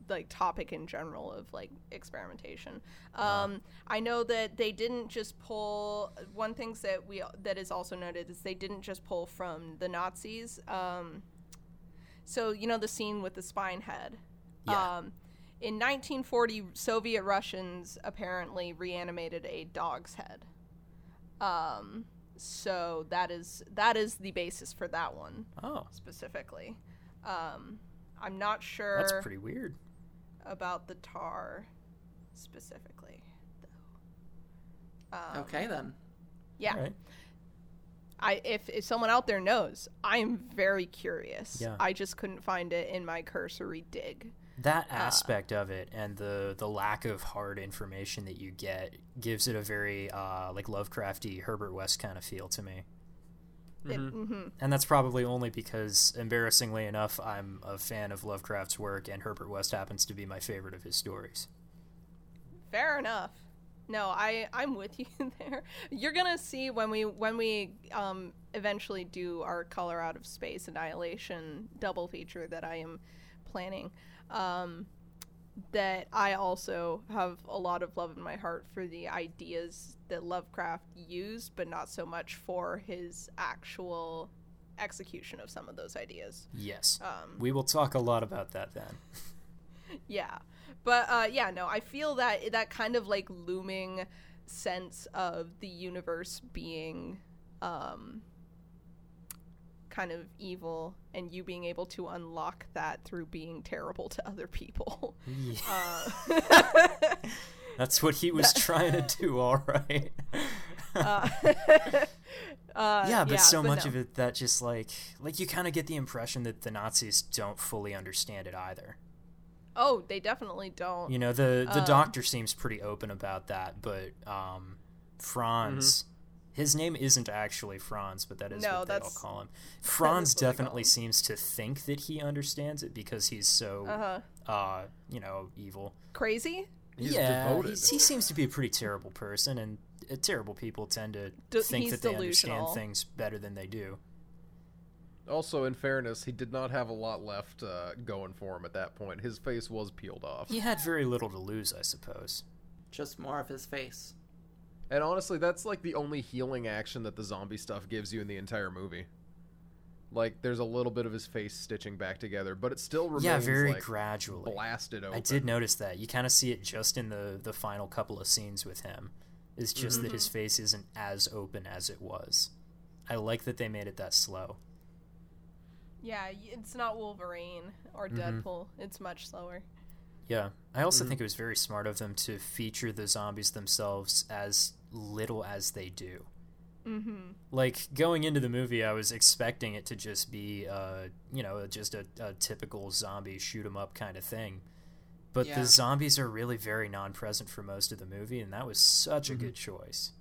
like topic in general of like experimentation. Um, I know that they didn't just pull one things that we that is also noted is they didn't just pull from the Nazis. Um, so you know the scene with the spine head. Yeah. Um, in 1940, Soviet Russians apparently reanimated a dog's head. Um, so that is that is the basis for that one Oh, specifically. Um, I'm not sure that's pretty weird. about the tar specifically, though. Um, Okay then. Yeah. All right. I if, if someone out there knows, I am very curious. Yeah. I just couldn't find it in my cursory dig. That Uh, aspect of it and the the lack of hard information that you get gives it a very uh, like Lovecrafty Herbert West kind of feel to me. It- mhm. And that's probably only because, embarrassingly enough, I'm a fan of Lovecraft's work, and Herbert West happens to be my favorite of his stories. Fair enough. No, I I'm with you there. You're gonna see when we when we um eventually do our Color Out of Space Annihilation double feature that I am planning. Um, that I also have a lot of love in my heart for the ideas that Lovecraft used, but not so much for his actual execution of some of those ideas. Yes. Um, we will talk a lot about that then. yeah but uh yeah no i feel that that kind of like looming sense of the universe being um kind of evil and you being able to unlock that through being terrible to other people uh, That's what he was trying to do, all right. uh, uh, yeah, but so much no. of it that just like like you kind of get the impression that the Nazis don't fully understand it either. Oh they definitely don't You know, the the Um, doctor seems pretty open about that, but um, Franz, his name isn't actually Franz, but that is No, what they all call him. Franz what they call definitely him. seems to think that he understands it because he's so, uh-huh uh, you know, evil. crazy He's yeah, he's- he seems to be a pretty terrible person, and uh, terrible people tend to De- think he's that they understand things better than they do. Also, in fairness, he did not have a lot left uh, going for him at that point. His face was peeled off. He had very little to lose, I suppose. Just more of his face. And honestly, that's like the only healing action that the zombie stuff gives you in the entire movie. Like, there's a little bit of his face stitching back together, but it still remains yeah, very like, gradually. blasted open. I did notice that. You kind of see it just in the the final couple of scenes with him. It's just that his face isn't as open as it was. I like that they made it that slow. Yeah it's not wolverine or Mhm. deadpool it's much slower Yeah. I also think it was very smart of them to feature the zombies themselves as little as they do. Mm-hmm. Like going into the movie, I was expecting it to just be, uh, you know, just a, a typical zombie shoot 'em up kind of thing. But Yeah. the zombies are really very non-present for most of the movie, and that was such a good choice.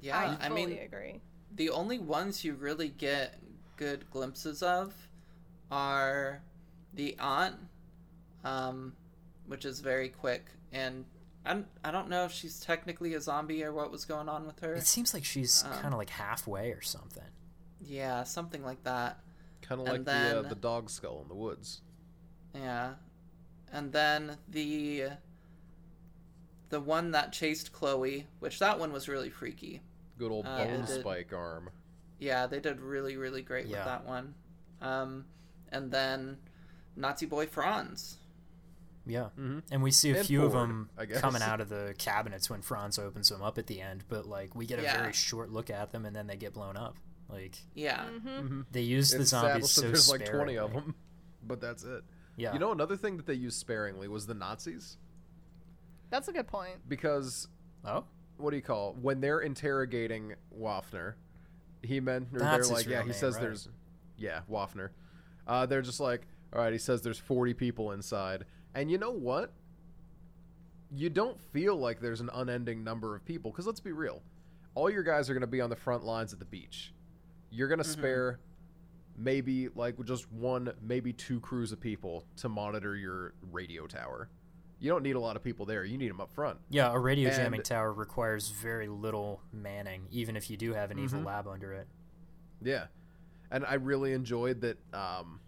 Yeah, I I, fully mean, agree. the only ones you really get good glimpses of are the aunt, um, which is very quick, and I don't, I don't know if she's technically a zombie or what was going on with her. It seems like she's Um, kind of like halfway or something. Yeah, something like that. Kind of And like the uh, the dog skull in the woods. Yeah, and then the the one that chased Chloe, which that one was really freaky. Good old Uh, bone it did- spike arm. Yeah, they did really, really great Yeah. with that one. Um, and then Nazi boy Franz. Yeah. Mhm. And we see a And few of them coming out of the cabinets when Franz opens them up at the end, but like we get a Yeah. very short look at them and then they get blown up. Like Yeah, Mm-hmm. Mm-hmm. they use the zombies so that there's like 20 of them, but that's it. Yeah. You know, another thing that they used sparingly was the Nazis That's a good point. because oh, what do you call when they're interrogating Wafner? He meant or That's his they're like, yeah, he name, says right. there's, yeah, Wafner. Uh, they're just like, all right, he says there's 40 people inside, and you know what? You don't feel like there's an unending number of people because let's be real, all your guys are going to be on the front lines at the beach. You're going to Mhm. spare maybe like just one, maybe two crews of people to monitor your radio tower. You don't need a lot of people there. You need them up front. yeah. A radio jamming tower requires very little manning, even if you do have an evil Mhm. lab under it. Yeah, and I really enjoyed that. Um,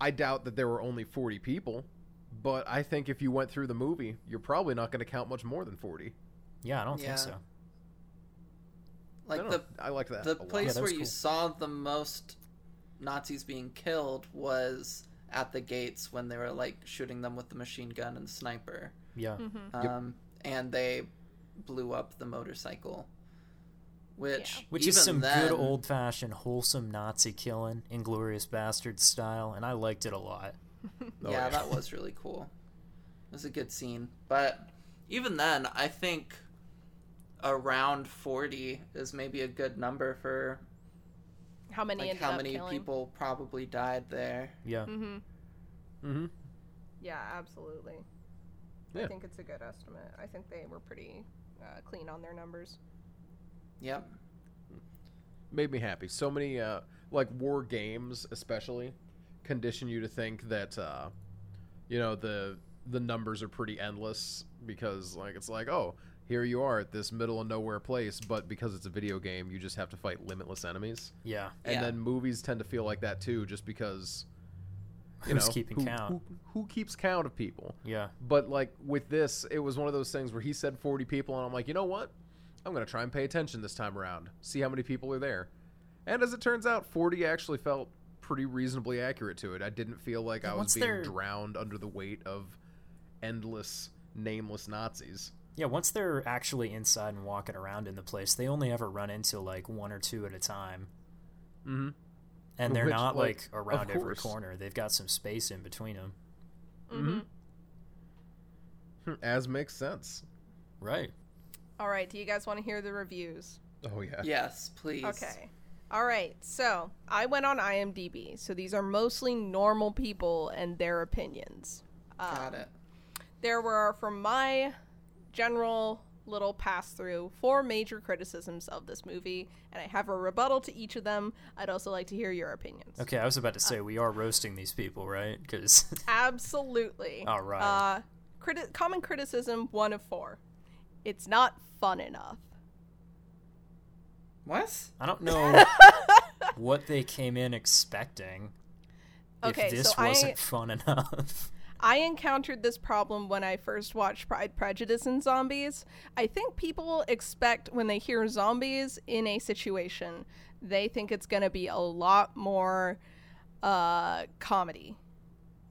I doubt that there were only forty people, but I think if you went through the movie, you're probably not going to count much more than forty. Yeah, I don't Yeah. think so. Like don't the know. I like that. the place Yeah, that where was you saw the most Nazis being killed was at the gates when they were like shooting them with the machine gun and sniper. Yeah. Mm-hmm. Um, and they blew up the motorcycle. Which, Yeah. Which is some then, good old fashioned wholesome Nazi killing, Inglourious Basterds style, and I liked it a lot. Oh, yeah, yeah. that was really cool. It was a good scene. But even then, I think around 40 is maybe a good number for How many like ended how up many killing? people probably died there. Yeah. Mm-hmm. Mm-hmm. Yeah, absolutely. I think it's a good estimate. I think they were pretty uh, clean on their numbers. Yep. Made me happy. So many uh, like war games, especially, condition you to think that uh, you know the the numbers are pretty endless because like it's like oh here you are at this middle of nowhere place, but because it's a video game, you just have to fight limitless enemies. Yeah. and Yeah. then movies tend to feel like that too just because you Who's know keeping who, count? Who, who keeps count of people Yeah. but like with this it was one of those things where he said 40 people and i'm like you know what i'm gonna try and pay attention this time around see how many people are there and as it turns out 40 actually felt pretty reasonably accurate to it i didn't feel like Yeah, i was being they're- drowned under the weight of endless nameless nazis Yeah, once they're actually inside and walking around in the place, they only ever run into like one or two at a time. mm-hmm. And they're Which, not like, like, around every corner. They've got some space in between them. Mm-hmm. as makes sense Right. All right. Do you guys want to hear the reviews? oh yeah Yes, please. Okay. All right. So I went on IMDb. So these are mostly normal people and their opinions. Got Um, it. There were, from my general little pass through, four major criticisms of this movie, and I have a rebuttal to each of them. I'd also like to hear your opinions. Okay, I was about to say we are roasting these people, right? Because Absolutely. All right. Uh, criti- common criticism one of four. It's not fun enough. What? I don't know what they came in expecting. Okay, if this so I- wasn't fun enough. I encountered this problem when I first watched Pride, Prejudice, and Zombies. I think people expect when they hear zombies in a situation, they think it's going to be a lot more uh, comedy.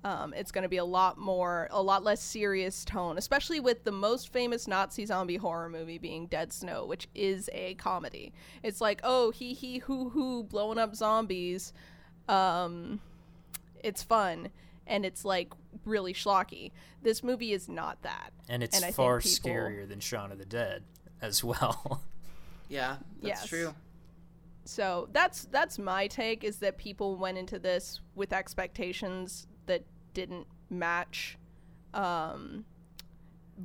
Um, it's going to be a lot more, a lot less serious tone, especially with the most famous Nazi zombie horror movie being Dead Snow, which is a comedy. It's like, oh, hee hee hoo hoo, blowing up zombies. Um, it's fun and it's like really schlocky. This movie is not that. and it's and far people- scarier than Shaun of the Dead as well. Yeah, that's Yes. true. So that's that's my take is that people went into this with expectations that didn't match um,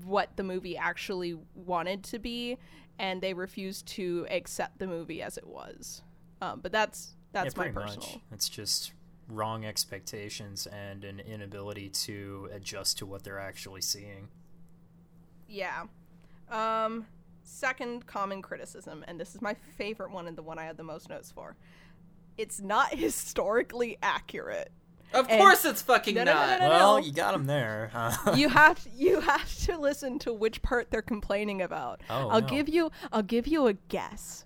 what the movie actually wanted to be, and they refused to accept the movie as it was. Um, but that's that's yeah, my personal. much. It's just wrong expectations and an inability to adjust to what they're actually seeing. Yeah. Um, second common criticism, and this is my favorite one and the one I had the most notes for. It's not historically accurate. Of And- course, it's fucking No, no, no, not. no, no. Well, you got them there. You have you have to listen to which part they're complaining about. Oh, I'll no. give you I'll give you a guess.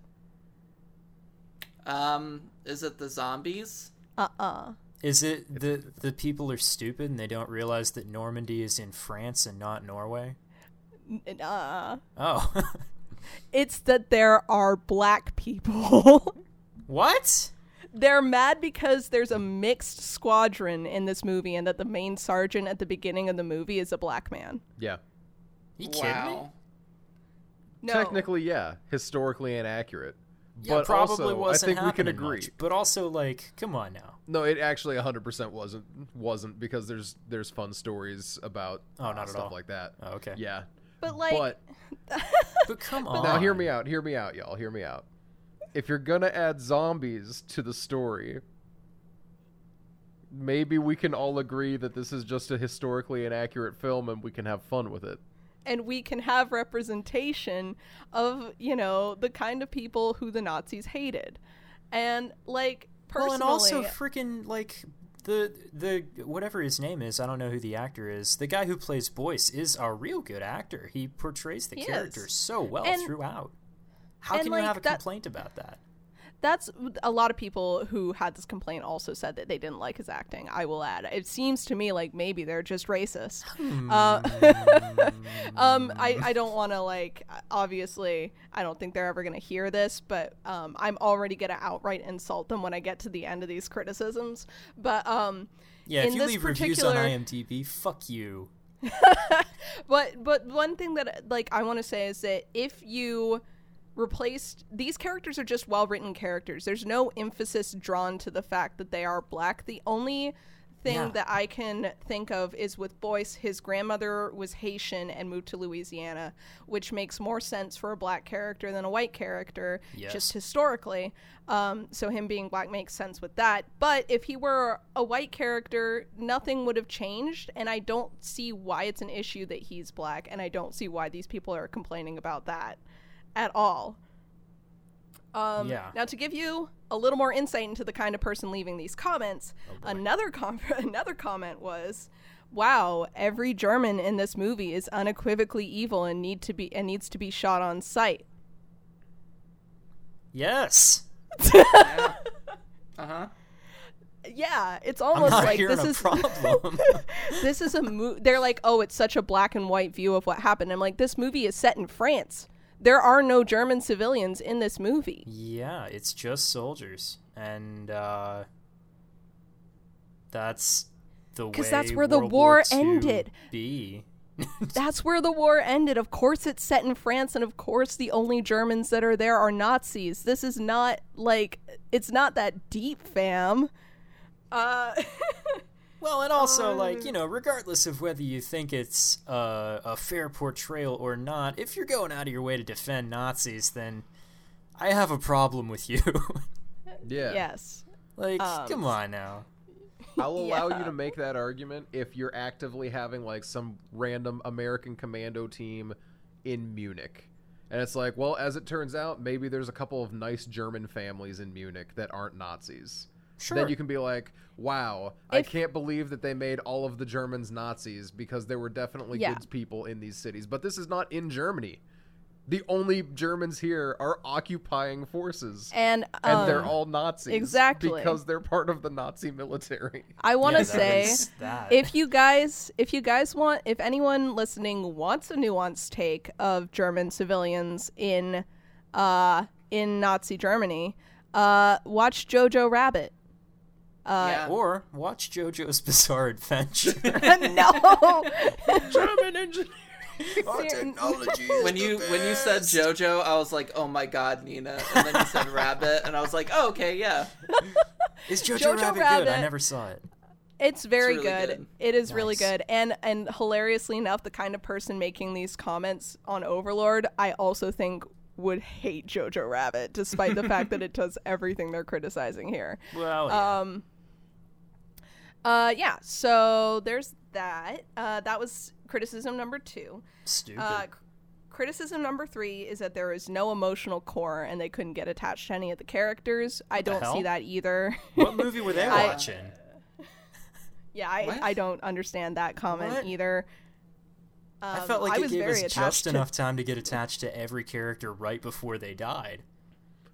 Um, is it the zombies? Uh-uh. Is it the the people are stupid and they don't realize that Normandy is in France and not Norway? N- Uh. Oh, It's that there are black people. what? They're mad because there's a mixed squadron in this movie and that the main sergeant at the beginning of the movie is a black man. Yeah. You kidding me? No. Technically, yeah. Historically inaccurate. Yeah, but probably also, wasn't I think we can agree. much, but also, like, come on now. No, it actually 100% wasn't wasn't because there's there's fun stories about Oh, uh, not at stuff all. like that. Oh, okay. Yeah. But like but But come on. now hear me out. Hear me out, y'all. Hear me out. If you're going to add zombies to the story, maybe we can all agree that this is just a historically inaccurate film and we can have fun with it. And we can have representation of, you know, the kind of people who the Nazis hated. And like personally Well, and also freaking like the the whatever his name is, I don't know who the actor is. The guy who plays Boyce is a real good actor. He portrays the He character is. so well And- throughout. How can like, you have a that- complaint about that? That's a lot of people who had this complaint also said that they didn't like his acting. I will add. It seems to me like maybe they're just racist. Uh, um, I, I don't want to like obviously I don't think they're ever gonna hear this, but um, I'm already gonna outright insult them when I get to the end of these criticisms. But um, Yeah, if you leave reviews on IMDb, fuck you. but but one thing that like I want to say is that if you replaced these characters are just well written characters. There's no emphasis drawn to the fact that they are black. The only thing Yeah. that I can think of is with Boyce, his grandmother was Haitian and moved to Louisiana, which makes more sense for a black character than a white character, Yes. just historically. Um, so him being black makes sense with that. But if he were a white character, nothing would have changed, and I don't see why it's an issue that he's black, and I don't see why these people are complaining about that at all. Um, Yeah. Now, to give you a little more insight into the kind of person leaving these comments, another com- another comment was, "Wow, every German in this movie is unequivocally evil and need to be and needs to be shot on sight." Yes. Uh huh. Yeah, it's I'm almost not like this a is problem. this is a movie. They're like, "Oh, it's such a black and white view of what happened." I'm like, "This movie is set in France. There are no German civilians in this movie." yeah, it's just soldiers. And uh that's the way 'Cause that's where the World war ended. Be. That's where the war ended. Of course, it's set in France, and of course, the only Germans that are there are Nazis. This is not like it's not that deep, fam. Uh, Well, and also, like, you know, regardless of whether you think it's uh, a fair portrayal or not, if you're going out of your way to defend Nazis, then I have a problem with you. Yeah. yes. like, Um, come on now. I'll allow Yeah. you to make that argument if you're actively having like some random American commando team in Munich. And it's like, well, as it turns out, maybe there's a couple of nice German families in Munich that aren't Nazis. Sure. Then you can be like, wow, I can't believe that they made all of the Germans Nazis because there were definitely Yeah. good people in these cities. But this is not in Germany. The only Germans here are occupying forces. And And um, they're all Nazis. exactly. Because they're part of the Nazi military. I want to Yeah, say. if you guys if you guys want if anyone listening wants a nuanced take of german civilians in uh in nazi germany uh watch jojo rabbit yeah. Or watch JoJo's Bizarre Adventure. no. German engineer. Our technology is when the you when you said. JoJo, I was like, oh my god, Nina. And then you said Rabbit, and I was like, oh okay, yeah. is JoJo, Jojo Rabbit, good? I never saw it. It's very really good. good. It is really good. And and hilariously enough, the kind of person making these comments on Overlord, I also think would hate Jojo Rabbit, despite the fact that it does everything they're criticizing here. Well, yeah. Um uh yeah, so there's that. Uh that was criticism number two. stupid. Uh, c- criticism number three is that there is no emotional core and they couldn't get attached to any of the characters. I don't see that either. what movie were they I- watching? yeah, I, What? I don't understand that comment What? either. I Um, felt like I it was gave us just to enough time to get attached to every character right before they died.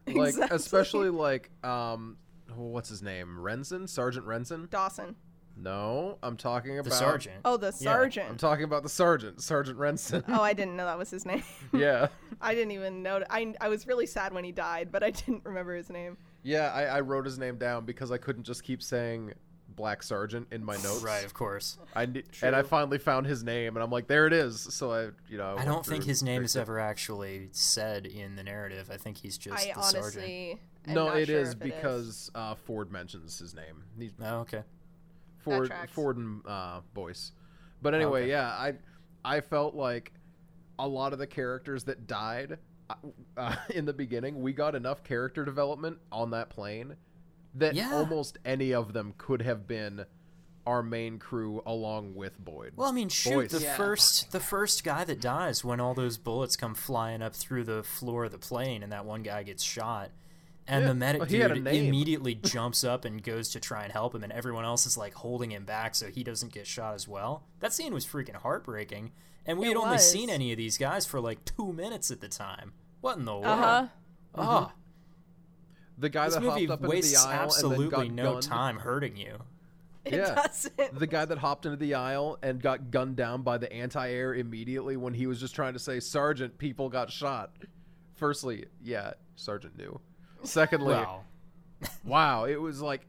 Like Exactly. especially like um, what's his name? Rensin, Sergeant Rensin. Dawson. No, I'm talking about The sergeant. Oh, the sergeant. Yeah. I'm talking about the sergeant, Sergeant Rensin. oh, I didn't know that was his name. yeah, I didn't even know. I I was really sad when he died, but I didn't remember his name. yeah. I, I wrote his name down because I couldn't just keep saying Black Sergeant in my notes. Right, of course. I ne- and I finally found his name, and I'm like, there it is. So I, you know, I went don't think his name is it. ever actually said in the narrative. I think he's just I the sergeant. honestly. am No, not it sure is if it is. because Uh, Ford mentions his name. He's Oh, okay. Ford, tracks. Ford and uh, Boyce. But anyway, Okay. yeah, I I felt like a lot of the characters that died uh, uh, in the beginning, we got enough character development on that plane that Yeah. almost any of them could have been our main crew along with Boyce. Well, I mean, shoot, Boys. the Yeah. first the first guy that dies when all those bullets come flying up through the floor of the plane, and that one guy gets shot, and Yeah, the medic well, he had a dude immediately jumps up and goes to try and help him, and everyone else is like holding him back so he doesn't get shot as well. That scene was freaking heartbreaking, and we It had only seen any of these guys for like two minutes at the time. What in the world? Uh huh. The guy this that movie hopped up into the aisle and then absolutely got no gunned. time hurting you. It Yeah. doesn't. The guy that hopped into the aisle and got gunned down by the anti-air immediately when he was just trying to say, "Sergeant, people got shot." Firstly, yeah, Sergeant knew. Secondly, Well, wow, it was like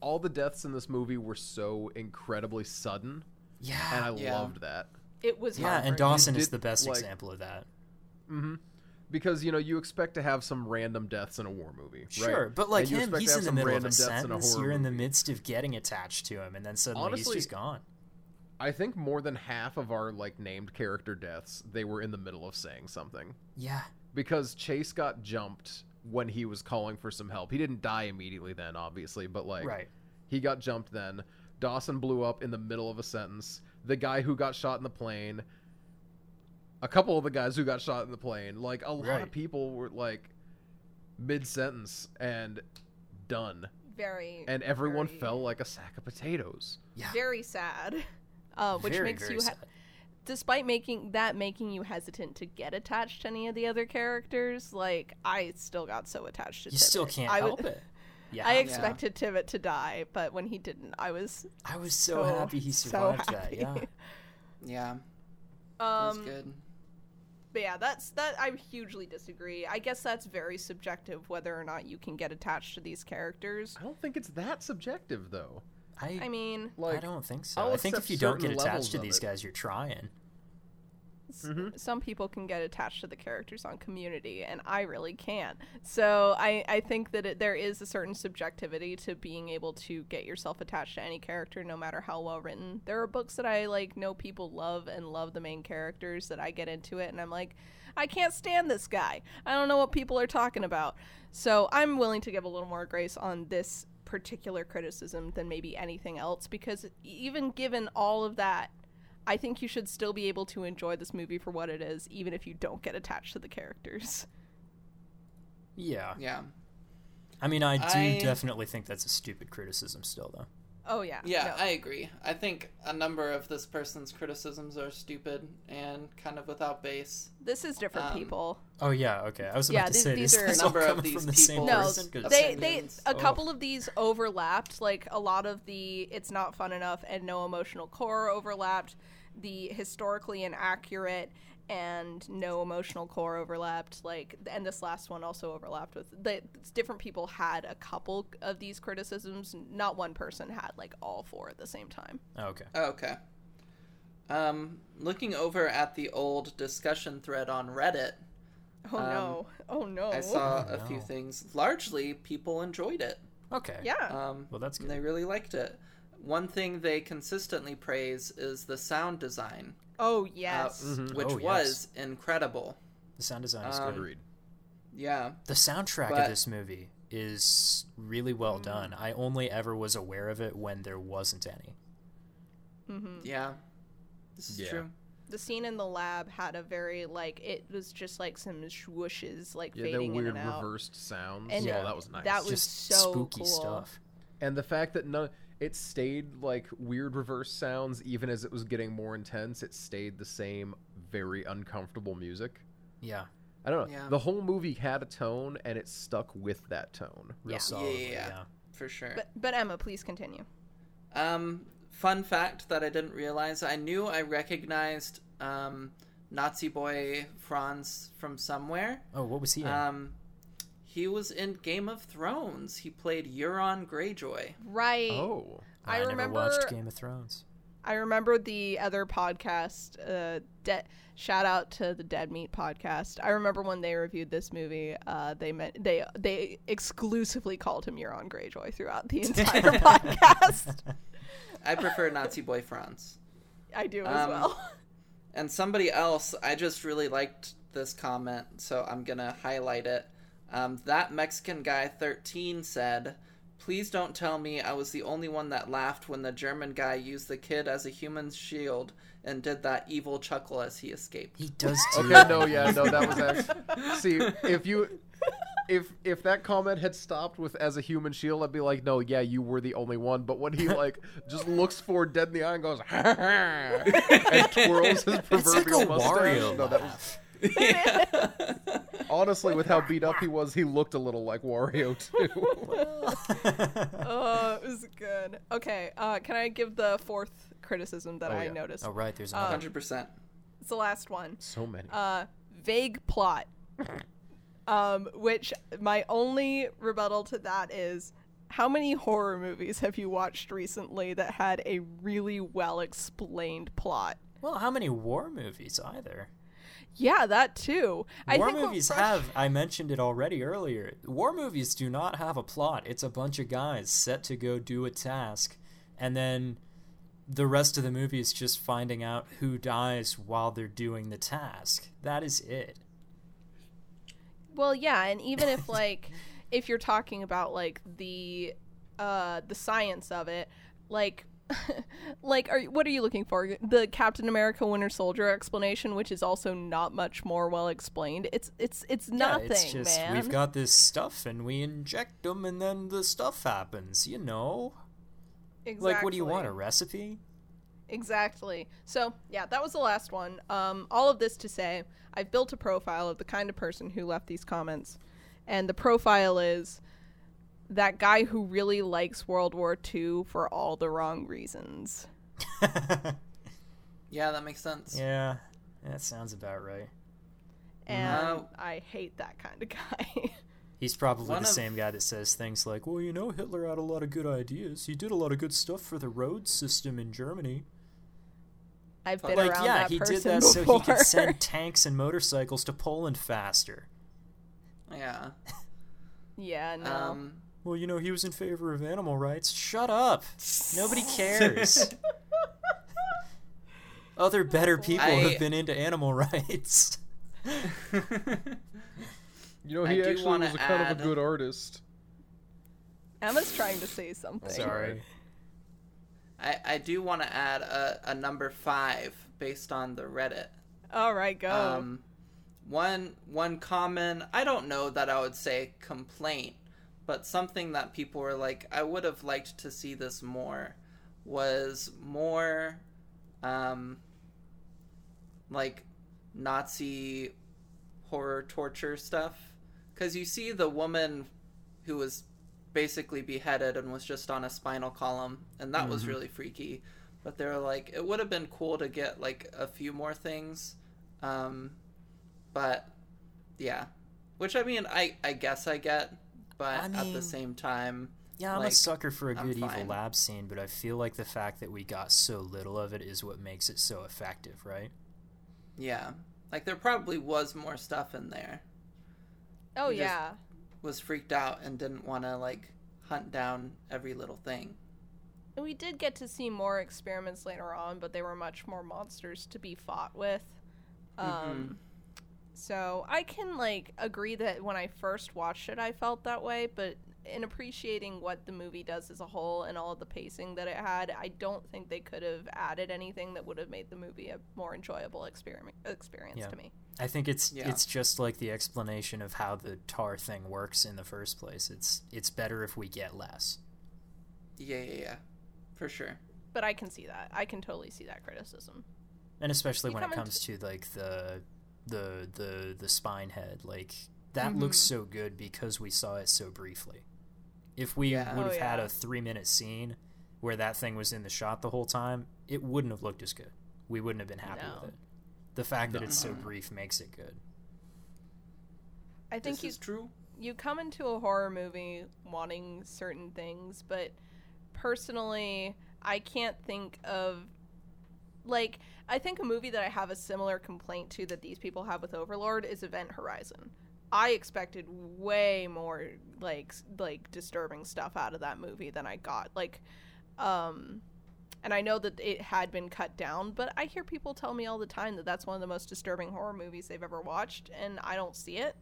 all the deaths in this movie were so incredibly sudden, yeah, and I Yeah. loved that. It was. yeah, and. Dawson You is did, the best like- example of that. hmm Because you know you expect to have some random deaths in a war movie, right? Sure, but like him, he's in the middle of a deaths in a sentence. You're in the midst of getting attached to him, and then suddenly Honestly- he's just gone. I think more than half of our like named character deaths, they were in the middle of saying something. Yeah, because Chase got jumped when he was calling for some help. He didn't die immediately then, obviously, but like right. he got jumped then. Dawson blew up in the middle of a sentence. The guy who got shot in the plane, a couple of the guys who got shot in the plane, like a lot Right. of people were like mid sentence and done, very. and everyone very, fell like a sack of potatoes. Yeah, very sad. Uh, which very, makes very you, ha- despite making that making you hesitant to get attached to any of the other characters, like I still got so attached to. You still can't I help would- it. Yeah, I I, expected Tibbet to die, but when he didn't, I was I was so, so happy he so survived that. happy. Yeah, Yeah, that was Um, good. But yeah, that's that. I hugely disagree. I guess that's very subjective whether or not you can get attached to these characters. I don't think it's that subjective though. I, I mean, Like I don't think so. I'll I think if you don't get attached to these it. guys, you're trying. S- Mhm. some people can get attached to the characters on Community, and I really can't. So I I think that it, there is a certain subjectivity to being able to get yourself attached to any character, no matter how well written. There are books that I like know people love and love the main characters that I get into it, and I'm like. I can't stand this guy. I don't know what people are talking about. So I'm willing to give a little more grace on this particular criticism than maybe anything else because even given all of that, I think you should still be able to enjoy this movie for what it is, even if you don't get attached to the characters. Yeah, Yeah, I mean, I do I- definitely think that's a stupid criticism still, though. Oh yeah, yeah, no. I agree. I think a number of this person's criticisms are stupid and kind of without base. this is different Um, people. Oh yeah, okay. I was about Yeah, to these- say these this are- A number of coming these from the same people- No, they they opinions. a Oh. couple of these overlapped. Like a lot of the it's not fun enough and no emotional core overlapped. The historically inaccurate and no emotional core overlapped. Like, and this last one also overlapped with the different people had a couple of these criticisms. Not one person had like all four at the same time. Oh, okay. Okay. Um, looking over at the old discussion thread on Reddit, Oh no! Oh no! I saw Oh, a few things. Largely, people enjoyed it. Okay. Yeah. Um, Well, that's good. They really liked it. One thing they consistently praise is the sound design, oh uh, yes. which Oh, yes. was incredible. The sound design is Um, good. Agreed. Yeah. The soundtrack but- of this movie is really well Mm. done. I only ever was aware of it when there wasn't any. Mm-hmm. Yeah. This is Yeah. true. The scene in the lab had a very like it was just like some swooshes like Yeah, they're fading in weird and out. reversed sounds. And yeah, Yeah. that was nice. that was Just so spooky cool. stuff. and the fact that none it stayed like weird reverse sounds even as it was getting more intense it stayed the same very uncomfortable music Yeah. i don't know Yeah. the whole movie had a tone and it stuck with that tone Real Yeah. solidly. Yeah. Yeah. For sure. But but Emma, please continue. Um, fun fact that I didn't realize: I knew I recognized um, Nazi boy Franz from somewhere. Oh, what was he in? Um, he was in Game of Thrones. He played Euron Greyjoy. Right. oh I never remember- watched Game of Thrones. I remember the other podcast. Uh, de- shout out to the Dead Meat podcast. I remember when they reviewed this movie. Uh, they meant they they exclusively called him Euron Greyjoy throughout the entire podcast. I prefer Nazi boy Franz. I do as Um, well. And somebody else, I just really liked this comment, so I'm gonna highlight it. Um, that Mexican guy 13 said, Please don't tell me I was the only one that laughed when the German guy used the kid as a human shield and did that evil chuckle as he escaped. He does do okay no yeah no that was actually see if you if if that comment had stopped with as a human shield i'd be like no yeah you were the only one but when he like just looks for dead in the eye and goes ha ha and twirls his proverbial It's like a proverbial mustache. Wario no, that was laugh. honestly with how beat up he was he looked a little like wario too oh, it was good. Okay, uh, can I give the fourth criticism that Oh, I yeah. noticed? oh, right. There's Uh, another. 100%. It's the last one. so many uh, vague plot. um, which my only rebuttal to that is how many horror movies have you watched recently that had a really well explained plot? well, how many war movies either? Yeah, that too. I war movies frus- have. I mentioned it already earlier. War movies do not have a plot. It's a bunch of guys set to go do a task, and then the rest of the movie is just finding out who dies while they're doing the task. That is it. Well, yeah, and even if like if you're talking about like the uh the science of it, like like are what are you looking for? The Captain America Winter Soldier explanation, which is also not much more well explained. It's it's it's nothing, yeah, it's just man. we've got this stuff and we inject them and then the stuff happens. You know, exactly. like what do you want? A recipe? Exactly. So, yeah, that was the last one. Um, all of this to say, I've built a profile of the kind of person who left these comments. And the profile is that guy who really likes World War II for all the wrong reasons. Yeah, that makes sense. yeah, that sounds about right. And Uh, I hate that kind of guy. He's probably One the of- same guy that says things like, "Well, you know, Hitler had a lot of good ideas. He did a lot of good stuff for the road system in Germany." I've been like, around yeah, that he did that before. so he could send tanks and motorcycles to Poland faster. Yeah. yeah, no. Um, Well, you know, he was in favor of animal rights. Shut up. Nobody cares. Other better people I- have been into animal rights. you know he do actually was a kind of a good artist Emma's trying to say something. Sorry. I, I do want to add a, a number five based on the Reddit. All right, go. Um, one one common I don't know that I would say complaint, but something that people were like, I would have liked to see this more, was more, um, like Nazi horror torture stuff, because you see the woman who was basically beheaded and was just on a spinal column, and that was really freaky. But they were like, it would have been cool to get like a few more things Um, but yeah, which I mean, I I guess I get, but I at the same time, Yeah, I'm Like, a sucker for a I'm good evil lab scene, but I feel like the fact that we got so little of it is what makes it so effective, right? yeah, like there probably was more stuff in there. Oh You just- yeah. Was freaked out and didn't want to like hunt down every little thing. And we did get to see more experiments later on, but they were much more monsters to be fought with. Um, Mhm. So I can like agree that when I first watched it, I felt that way, but in appreciating what the movie does as a whole and all of the pacing that it had, I don't think they could have added anything that would have made the movie a more enjoyable experiment experience Yeah. to me. I think it's Yeah. it's just like the explanation of how the tar thing works in the first place. It's it's better if we get less. Yeah, yeah, yeah, for sure. But I can see that. I can totally see that criticism. and especially You when it come comes to like the the the the spine head like that looks Mhm. so good because we saw it so briefly if we Yeah. would Oh, have had a three minute scene where that thing was in the shot the whole time it wouldn't have looked as good we wouldn't have been happy No. with it the fact that it's so brief makes it good I think This you is true. you come into a horror movie wanting certain things, but personally, I can't think of like I think a movie that I have a similar complaint to that these people have with Overlord is Event Horizon. I expected way more like like disturbing stuff out of that movie than I got. Like um and I know that it had been cut down, but I hear people tell me all the time that that's one of the most disturbing horror movies they've ever watched and I don't see it.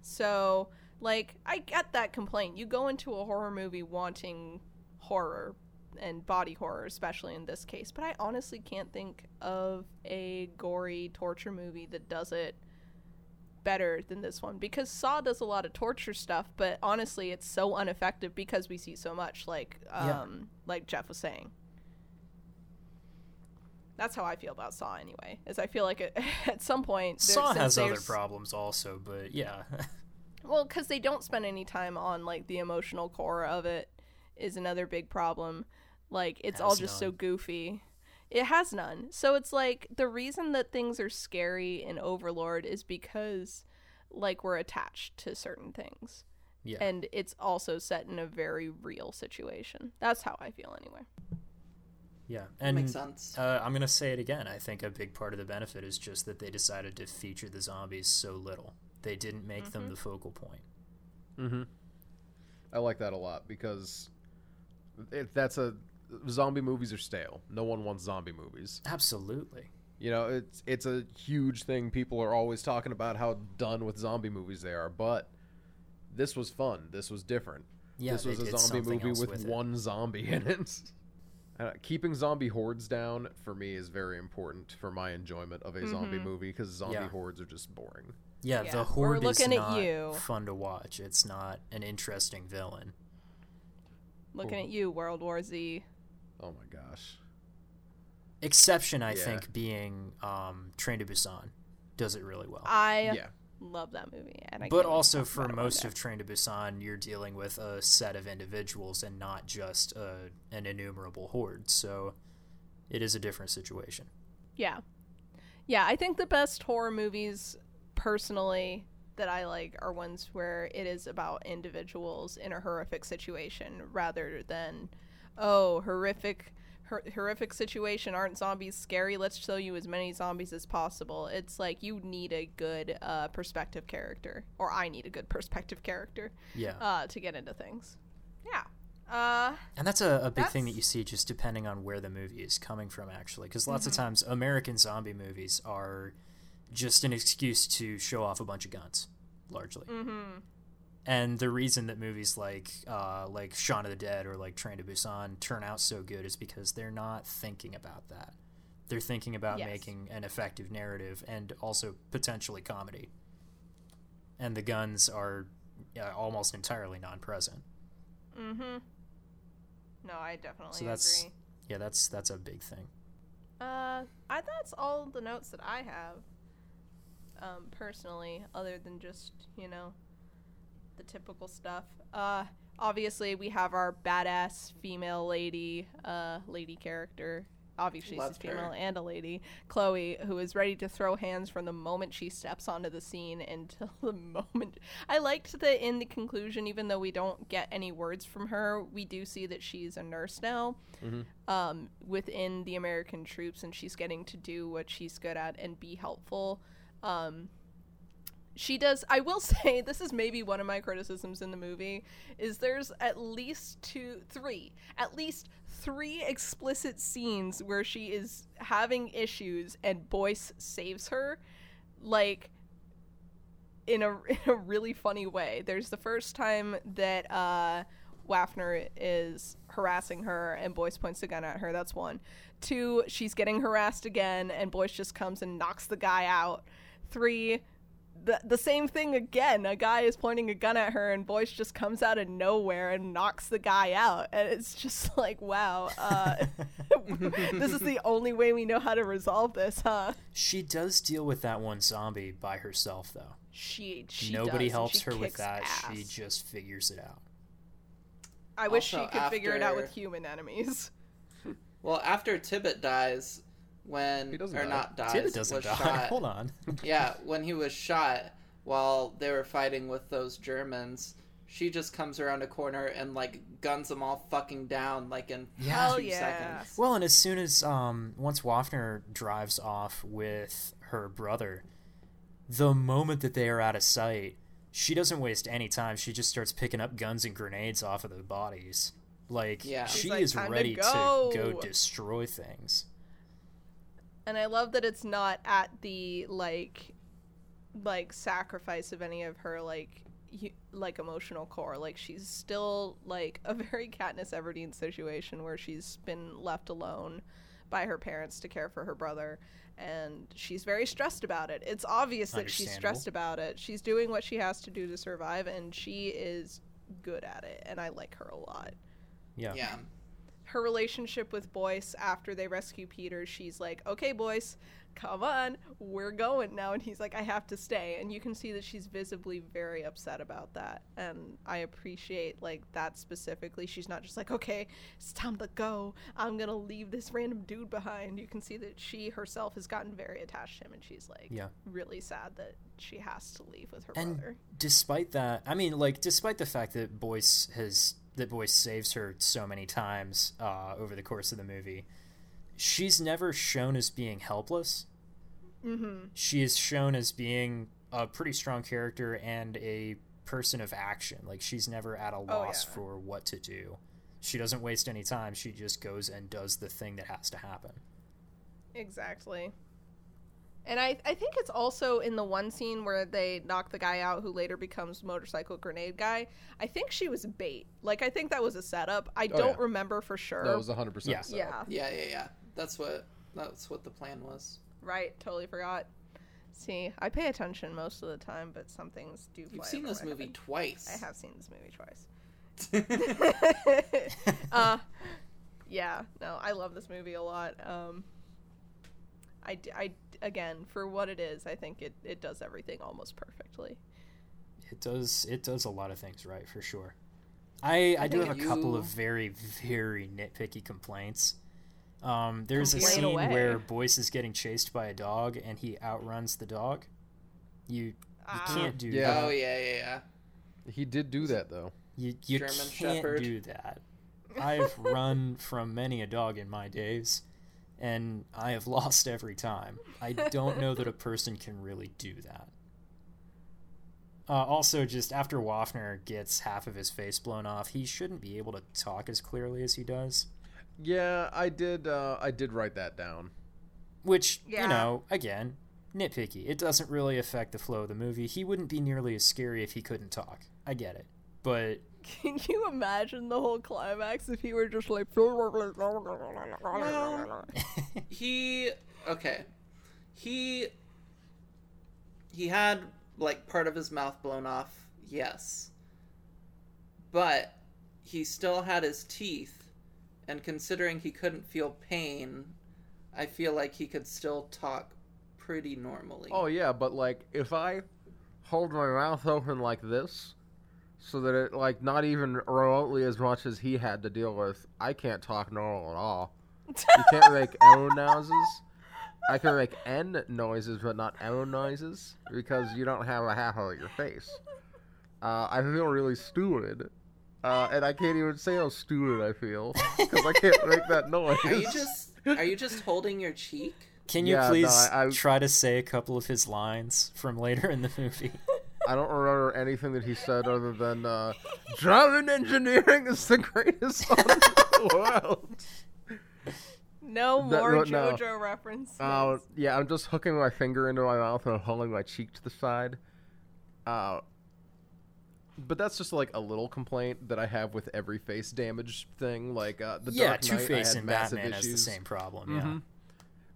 So, like, I get that complaint. You go into a horror movie wanting horror and body horror, especially in this case, but I honestly can't think of a gory torture movie that does it better than this one because Saw does a lot of torture stuff, but honestly, it's so ineffective because we see so much like um Yeah. like Jeff was saying. That's how I feel about Saw anyway. Is I feel like it, at some point saw has other problems also but yeah well, because they don't spend any time on like the emotional core of it is another big problem. Like it's all Has just so goofy. It has none. So it's like the reason that things are scary in Overlord is because like we're attached to certain things. yeah And it's also set in a very real situation. That's how I feel anyway. yeah That and makes sense. Uh, I'm gonna say it again. I think a big part of the benefit is just that they decided to feature the zombies so little. They didn't make them Mhm. the focal point. Mm-hmm. I like that a lot because it, that's a zombie movies are stale. No one wants zombie movies. Absolutely. You know, it's it's a huge thing. People are always talking about how done with zombie movies they are, but this was fun. This was different. Yeah, this they was a did zombie something movie with, with one zombie in it. Uh, keeping zombie hordes down for me is very important for my enjoyment of a zombie Mhm. movie because zombie Yeah. hordes are just boring. Yeah, Yeah, the we're horde looking is at not you. fun to watch. It's not an interesting villain. Looking Cool. at you, World War Z. Oh my gosh. Exception, I Yeah. think, being um, Train to Busan does it really well. I yeah. love that movie, and I but can't wait to also for about it one most of Train to Busan, you're dealing with a set of individuals and not just a, an innumerable horde. So it is a different situation. Yeah. Yeah, I think the best horror movies personally that I like are ones where it is about individuals in a horrific situation rather than oh, horrific hor- horrific situation aren't zombies scary let's show you as many zombies as possible it's like you need a good uh, perspective character or i need a good perspective character Yeah. uh, to get into things yeah uh, And that's a, a big thing that you see just depending on where the movie is coming from, actually. Because lots Mm-hmm. of times American zombie movies are just an excuse to show off a bunch of guns, largely. mm-hmm. And the reason that movies like uh, like Shaun of the Dead or like Train to Busan turn out so good is because they're not thinking about that. They're thinking about Yes. making an effective narrative and also potentially comedy. And the guns are uh, almost entirely non-present. Mm-hmm. No, I definitely So that's- agree. Yeah, that's that's a big thing. Uh, I that's all the notes that I have. Um, personally, other than just you know, the typical stuff. Uh, obviously we have our badass female lady, uh, lady character. obviously she's Loved her. female and a lady, Chloe, who is ready to throw hands from the moment she steps onto the scene until the moment. I liked that in the conclusion, even though we don't get any words from her, we do see that she's a nurse now um, within the American troops, and she's getting to do what she's good at and be helpful. Um, she does i will say this is maybe one of my criticisms in the movie is there's at least two three at least three explicit scenes where she is having issues and boyce saves her like in a, in a really funny way there's the first time that uh Wafner is harassing her and Boyce points the gun at her. That's one. Two, she's getting harassed again and Boyce just comes and knocks the guy out. Three, the the same thing again. A guy is pointing a gun at her, and Boyce just comes out of nowhere and knocks the guy out. And it's just like, wow, uh, this is the only way we know how to resolve this, huh? She does deal with that one zombie by herself, though. She, she Nobody does, helps she her with kicks that. She just figures it out. I wish Also, she could figure it out with human enemies. Well, after Tibbet dies, when He doesn't or die. not dies, Tibbet doesn't was die. shot. Hold on. yeah, when he was shot while they were fighting with those Germans, she just comes around a corner and like guns them all fucking down like in Yeah. Hell two yeah. seconds. Well, and as soon as um once Wafner drives off with her brother, the moment that they are out of sight, she doesn't waste any time. She just starts picking up guns and grenades off of the bodies. Like Yeah. she like, is "Time to ready to go." go destroy things. And I love that it's not at the like like sacrifice of any of her like hu- like emotional core like she's still like a very Katniss Everdeen situation where she's been left alone by her parents to care for her brother and she's very stressed about it. It's obvious that she's stressed about it. She's doing what she has to do to survive and she is good at it and I like her a lot Yeah. Yeah. Her relationship with Boyce after they rescue Peter, she's like, "Okay, Boyce, come on, we're going now." And he's like, "I have to stay." And you can see that she's visibly very upset about that. And I appreciate like that specifically. She's not just like, "Okay, it's time to go. I'm going to leave this random dude behind." You can see that she herself has gotten very attached to him and she's like Yeah. really sad that she has to leave with her And brother. despite that, I mean, like, despite the fact that Boyce has that Boyce saves her so many times uh, over the course of the movie, she's never shown as being helpless. Mhm. She is shown as being a pretty strong character and a person of action. Like, she's never at a loss yeah. for what to do. She doesn't waste any time. She just goes and does the thing that has to happen. Exactly. And I, I think it's also in the one scene where they knock the guy out who later becomes motorcycle grenade guy. I think she was bait. Like I think that was a setup. I Oh, don't yeah. remember for sure. That was 100% Yeah. set yeah. Yeah, yeah, yeah. That's what that's what the plan was. right. Totally forgot. See, I pay attention most of the time, but some things do. You've seen this movie head. twice. I have seen this movie twice. uh, yeah, no, I love this movie a lot. Um, I, d- I- again, for what it is, I think it, it does everything almost perfectly. It does. It does a lot of things right for sure. I I, do have a couple you- of very very nitpicky complaints. Um, there's a scene away. where Boyce is getting chased by a dog and he outruns the dog. You you Ah. can't do Yeah. Oh that. yeah, yeah, yeah. He did do that though. You you German can't Shepherd. do that. I've run from many a dog in my days, and I have lost every time. I don't know that a person can really do that. Uh, also, just after Wafner gets half of his face blown off, he shouldn't be able to talk as clearly as he does. Yeah, I did. Uh, I did write that down. Which, Yeah. you know, again, nitpicky. It doesn't really affect the flow of the movie. He wouldn't be nearly as scary if he couldn't talk. I get it. But Can you imagine the whole climax if he were just like. He okay. He he had like part of his mouth blown off, yes. But he still had his teeth, and considering he couldn't feel pain, I feel like he could still talk pretty normally. Oh yeah, but like if I hold my mouth open like this, so that it like not even remotely as much as he had to deal with, I can't talk normal at all. You can't make L noises. I can make N noises, but not L noises because you don't have a half of your face. Uh, I feel really stupid, uh, and I can't even say how stupid I feel because I can't make that noise. Are you just are you just holding your cheek? Can you Yeah, no, please I- I- try to say a couple of his lines from later in the movie? I don't remember anything that he said other than uh, "Driving engineering is the greatest song in the world." No more no, no. JoJo references. Uh, yeah, I'm just hooking my finger into my mouth and I'm holding my cheek to the side. Uh, but that's just like a little complaint that I have with every face damage thing. Like uh, the yeah, Dark Two Knight, I Face and massive Batman has the same problem. Yeah. Mhm.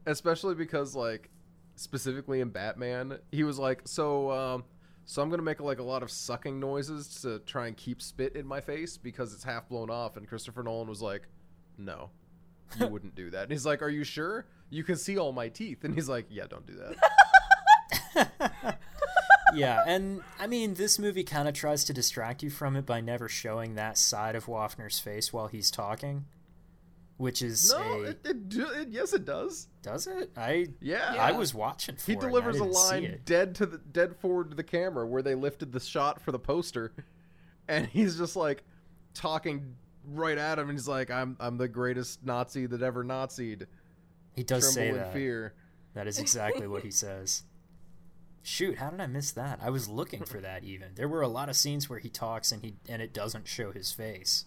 Especially because like specifically in Batman, he was like, so um, so I'm gonna make like a lot of sucking noises to try and keep spit in my face because it's half blown off. And Christopher Nolan was like, no, you wouldn't do that. And he's like, are you sure? You can see all my teeth. And he's like, yeah, don't do that. yeah, and I mean, this movie kind of tries to distract you from it by never showing that side of Wafner's face while he's talking, which is no, a it, it, do- it yes, it does. does it? I Yeah. I was watching for He it, and I delivers a line dead to the dead forward to the camera where they lifted the shot for the poster, and he's just like talking right at him, and he's like, "I'm I'm the greatest Nazi that ever Nazied." He does say Tremble in that. fear. That is exactly what he says. Shoot, how did I miss that? I was looking for that even. There were a lot of scenes where he talks and he and it doesn't show his face.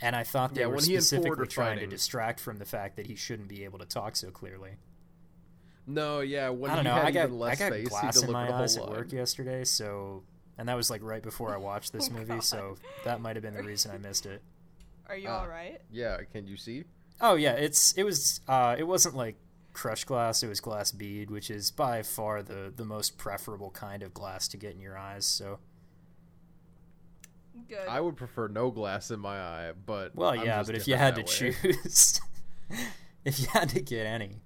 And I thought they Yeah, were when he and Ford specifically are trying to distract from the fact that he shouldn't be able to talk so clearly. No, yeah, when I don't he know. had I got even less I got face, glass in my eyes whole at work yesterday, so and that was like right before I watched this Oh, movie, God. so that might have been the reason I missed it. Are you Ah. all right? Yeah, can you see? Oh yeah, it's it was uh it wasn't like crushed glass, it was glass bead, which is by far the the most preferable kind of glass to get in your eyes, so Good. I would prefer no glass in my eye, but Well, I'm yeah, just but if you had to way. choose, if you had to get any,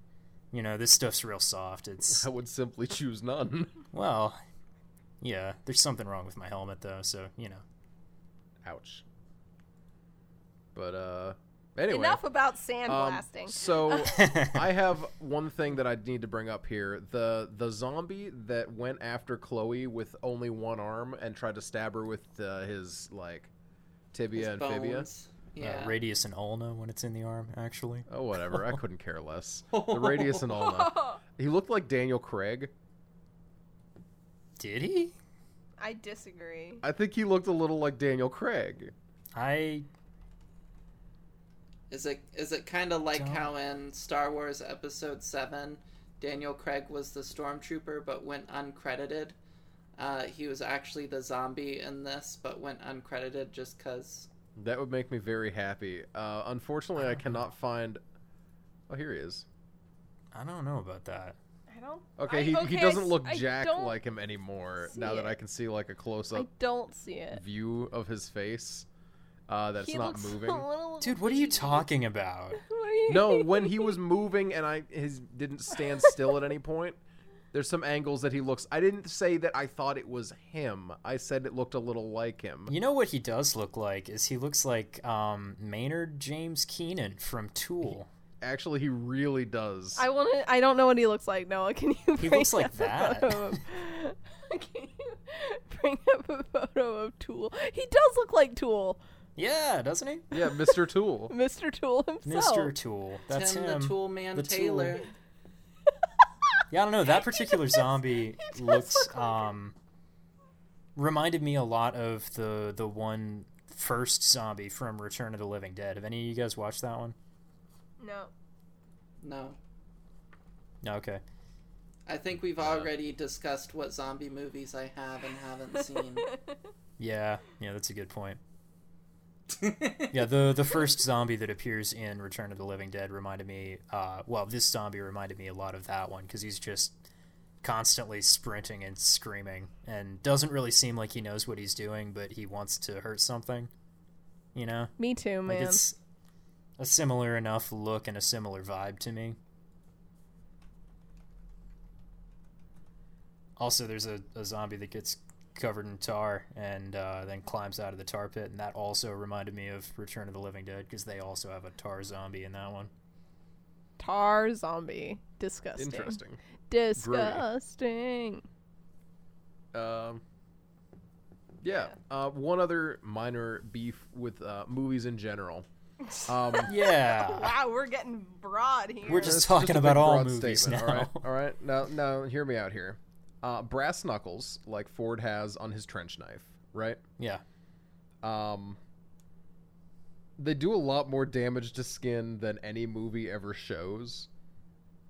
you know, this stuff's real soft. It's I would simply choose none. well, yeah. There's something wrong with my helmet though, so you know. Ouch. But uh, anyway. Enough about Um, sandblasting. so I have one thing that I need to bring up here. The the zombie that went after Chloe with only one arm and tried to stab her with uh, his like tibia His and fibia. Yeah. uh, radius and ulna when it's in the arm, actually. Oh whatever, I couldn't care less. The radius and ulna. He looked like Daniel Craig. Did he? I disagree. I think he looked a little like Daniel Craig. I Is it is it kind of like Don't- how in Star Wars Episode Seven, Daniel Craig was the stormtrooper but went uncredited. Uh, he was actually the zombie in this, but went uncredited just because. That would make me very happy. Uh, unfortunately, I cannot find. Oh, here he is. I don't know about that. I don't. Okay, I- he, okay, he doesn't s- look I Jack don't like him anymore. see Now that. I can see like a close up. I up don't see it. view of his face, uh, that's he not looks moving. A little Dude, what are you talking about? You- No, when he was moving and I his didn't stand still at any point. There's some angles that he looks. I didn't say that I thought it was him. I said it looked a little like him. You know what he does look like is he looks like um, Maynard James Keenan from Tool. Actually, he really does. I want to. I don't know what he looks like. Noah, can you? He looks like up a that. photo can you bring up a photo of Tool? He does look like Tool, Yeah, doesn't he? yeah, Mr. Tool. Mr. Tool himself. Mr. Tool. That's Tim him. the Tool Man The Tool. Yeah, I don't know. That particular zombie looks look like um reminded me a lot of the the one first zombie from Return of the Living Dead. Have any of you guys watched that one? No. No, No, okay. I think we've already discussed what zombie movies I have and haven't seen. Yeah, yeah, that's a good point. Yeah, the the first zombie that appears in Return of the Living Dead reminded me. Uh, well, this zombie reminded me a lot of that one because he's just constantly sprinting and screaming and doesn't really seem like he knows what he's doing, but he wants to hurt something. You know, Me too, like it's a similar enough look and a similar vibe to me. Also, there's a, a zombie that gets covered in tar and uh, then climbs out of the tar pit, and that also reminded me of Return of the Living Dead because they also have a tar zombie in that one. Tar zombie. Disgusting. Interesting. Disgusting. Um, yeah. Uh, one other minor beef with uh, movies in general. Um, Yeah. Wow, we're getting broad here. We're just It's talking a about all broad movies now. All right, all right. Now, now, hear me out here. Uh, brass knuckles, like Ford has on his trench knife, right? Yeah. Um, they do a lot more damage to skin than any movie ever shows.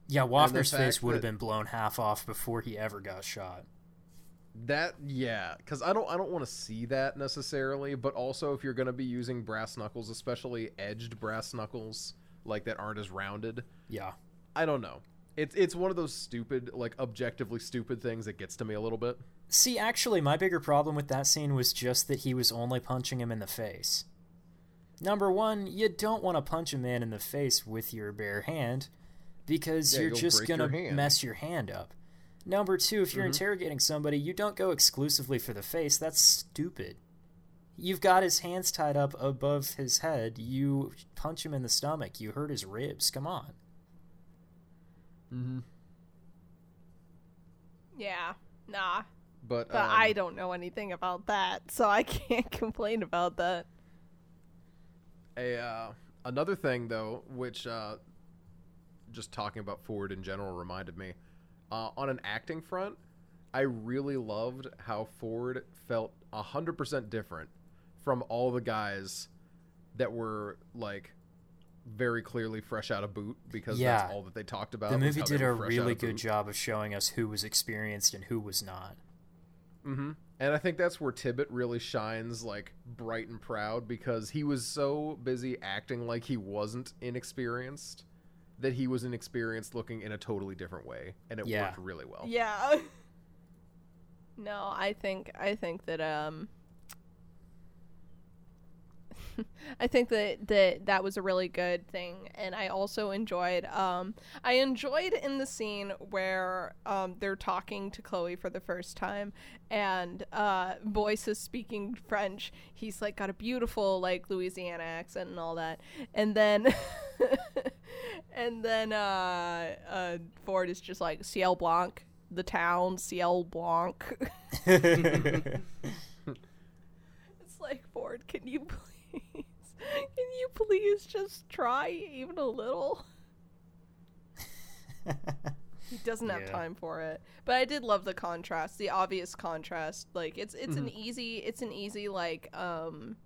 Yeah, the Wafner's face would have been blown half off before he ever got shot. That yeah, because I don't I don't want to see that necessarily, but also if you're gonna be using brass knuckles, especially edged brass knuckles, like that aren't as rounded, Yeah. I don't know. It's it's one of those stupid, like objectively stupid things that gets to me a little bit. See, actually, my bigger problem with that scene was just that he was only punching him in the face. Number one, you don't want to punch a man in the face with your bare hand because Yeah, you're just going to your. Mm-hmm. mess your hand up. Number two, if you're interrogating somebody, you don't go exclusively for the face. That's stupid. You've got his hands tied up above his head. You punch him in the stomach. You hurt his ribs. Come on. Mm-hmm. Yeah. Nah. But, But um, I don't know anything about that, so I can't complain about that. A uh, another thing though, which uh, just talking about Ford in general reminded me, uh, on an acting front, I really loved how Ford felt hundred percent different from all the guys that were like very clearly fresh out of boot because Yeah. that's all that they talked about. The was movie did a really good boot. job of showing us who was experienced and who was not. Mm-hmm. And I think that's where Tibbet really shines, like bright and proud, because he was so busy acting like he wasn't inexperienced that he was inexperienced looking in a totally different way, and it Yeah. worked really well. Yeah. no, I think I think that um I think that, that that was a really good thing and I also enjoyed um I enjoyed in the scene where um they're talking to Chloe for the first time and uh Boyce is speaking French. He's like got a beautiful like Louisiana accent and all that. And then and then uh uh Ford is just like Ciel Blanc, the town, Ciel Blanc. It's like, Ford, can you please, can you please just try even a little? He doesn't have Yeah. time for it. But I did love the contrast, the obvious contrast. Like it's it's Mm-hmm. an easy it's an easy like um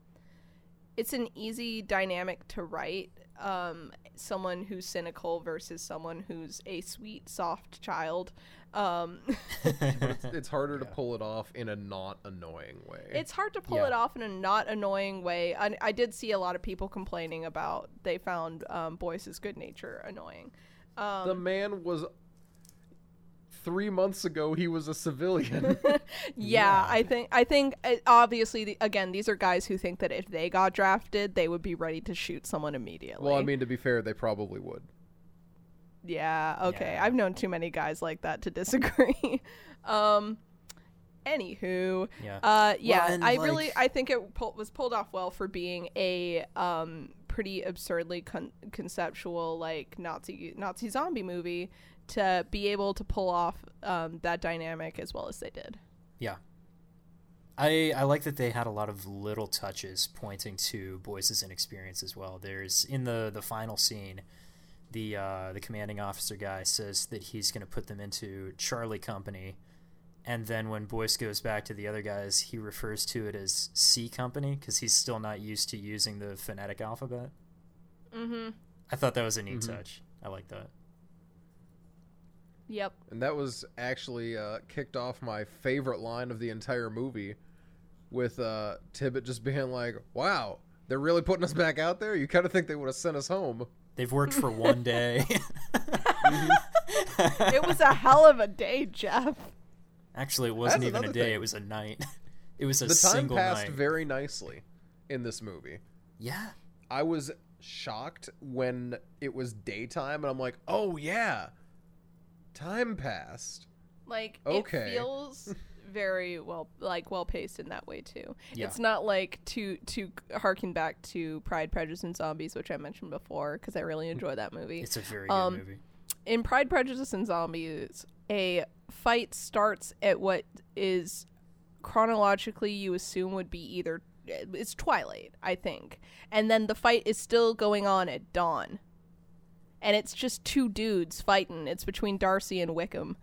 it's an easy dynamic to write. Um someone who's cynical versus someone who's a sweet, soft child. Um It's, it's harder to pull it off in a not annoying way. It's hard to pull Yeah. it off in a not annoying way. I, I did see a lot of people complaining about they found um, Boyce's good nature annoying. Um, the man was three months ago. He was a civilian. yeah, I think I think uh, obviously the, again these are guys who think that if they got drafted they would be ready to shoot someone immediately. well, I mean, to be fair, they probably would. yeah, okay. Yeah. I've known too many guys like that to disagree. um, anywho, Yeah. Uh, yeah, and, I really, I think it pull, was pulled off well for being a um pretty absurdly con- conceptual like Nazi Nazi zombie movie to be able to pull off um that dynamic as well as they did. Yeah. I I like that they had a lot of little touches pointing to Boyce's inexperience as well. There's in the the final scene, the uh, the commanding officer guy says that he's going to put them into Charlie Company, and then when Boyce goes back to the other guys, he refers to it as C Company because he's still not used to using the phonetic alphabet. Mm-hmm. I thought that was a neat Mhm. touch. I like that. Yep. And that was actually uh, kicked off my favorite line of the entire movie with uh, Tibbet just being like, wow, they're really putting us back out there? You kind of think they would have sent us home. They've worked for one day. It was a hell of a day, Jeff. Actually, it wasn't That's even a day. thing. It was a night. It was a the time single passed night. very nicely in this movie. yeah. I was shocked when it was daytime, and I'm like, oh, yeah, time passed. Like Okay. it feels very well like well paced in that way too. Yeah. It's not like to to harken back to Pride, Prejudice, and Zombies, which I mentioned before, because I really enjoy that movie. It's a very good Um, movie. in Pride, Prejudice, and Zombies, a fight starts at what is chronologically you assume would be either it's twilight, I think, and then the fight is still going on at dawn, and it's just two dudes fighting. It's between Darcy and Wickham,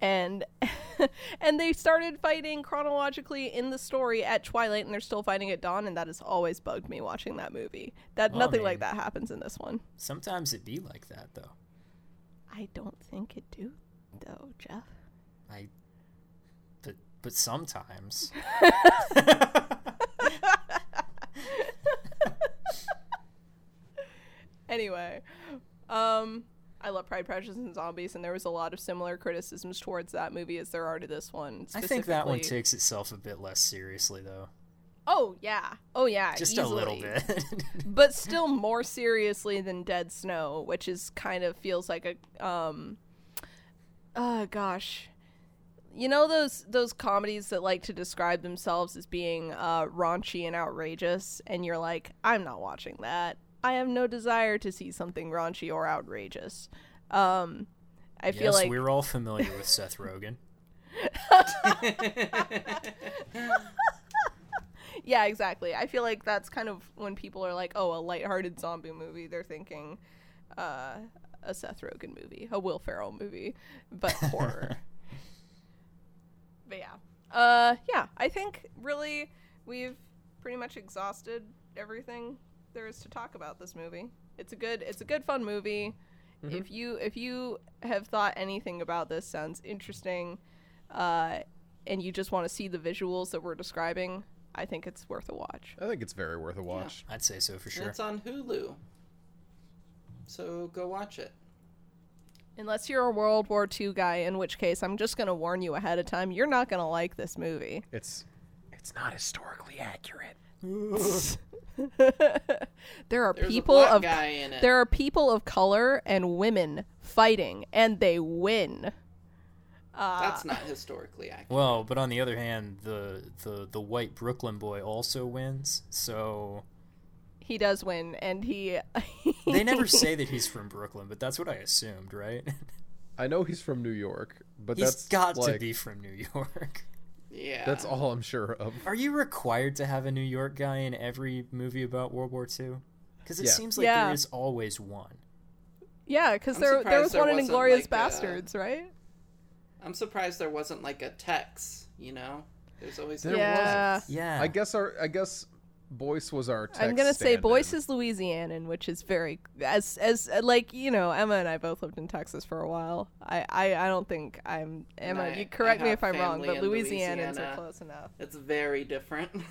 and and they started fighting chronologically in the story at twilight, and they're still fighting at dawn, and that has always bugged me watching that movie. That Well, I nothing like that happens in this one. Sometimes it be like that though. I don't think it do, though, Jeff. I but but sometimes. Anyway, um, I love Pride, Prejudice, and Zombies, and there was a lot of similar criticisms towards that movie as there are to this one. I think that one takes itself a bit less seriously though. Oh yeah, oh yeah, Just a little bit. but still more seriously than Dead Snow, which is kind of feels like a um, oh gosh. You know those those comedies that like to describe themselves as being uh, raunchy and outrageous, and you're like, I'm not watching that. I have no desire to see something raunchy or outrageous. Um, I feel yes, like we're all familiar with Seth Rogen. yeah, exactly. I feel like that's kind of when people are like, "Oh, a lighthearted zombie movie," they're thinking uh, a Seth Rogen movie, a Will Ferrell movie, but horror. but yeah, uh, yeah. I think really we've pretty much exhausted everything there is to talk about this movie. It's a good, it's a good fun movie. If you if you have thought anything about this sounds interesting, uh, and you just want to see the visuals that we're describing, I think it's worth a watch. I think it's very worth a watch. I'd say so for sure. It's on Hulu. So go watch it. Unless you're a World War II guy, in which case I'm just gonna warn you ahead of time, you're not gonna like this movie. It's it's not historically accurate. there are There's people of guy in it. there are people of color and women fighting, and they win. Uh, That's not historically accurate. Well, but on the other hand, the the the white Brooklyn boy also wins. So he does win, and he. they never say that he's from Brooklyn, but that's what I assumed, right? I know he's from New York, but He's that's got like, to be from New York. Yeah. That's all I'm sure of. Are you required to have a New York guy in every movie about World War II? Because it Yeah. seems like Yeah. there is always one. yeah, because there there was there one in wasn't, Inglourious like, Basterds, right? I'm surprised there wasn't like a Tex, you know? There's always There yeah. Yeah. I guess our I guess Boyce was our. I'm gonna say stand-in. Boyce is Louisianan, which is very as as like you know Emma and I both lived in Texas for a while. I I, I don't think I'm Emma. I- you correct me if I'm wrong, but in Louisianans Louisiana. are close enough. It's very different.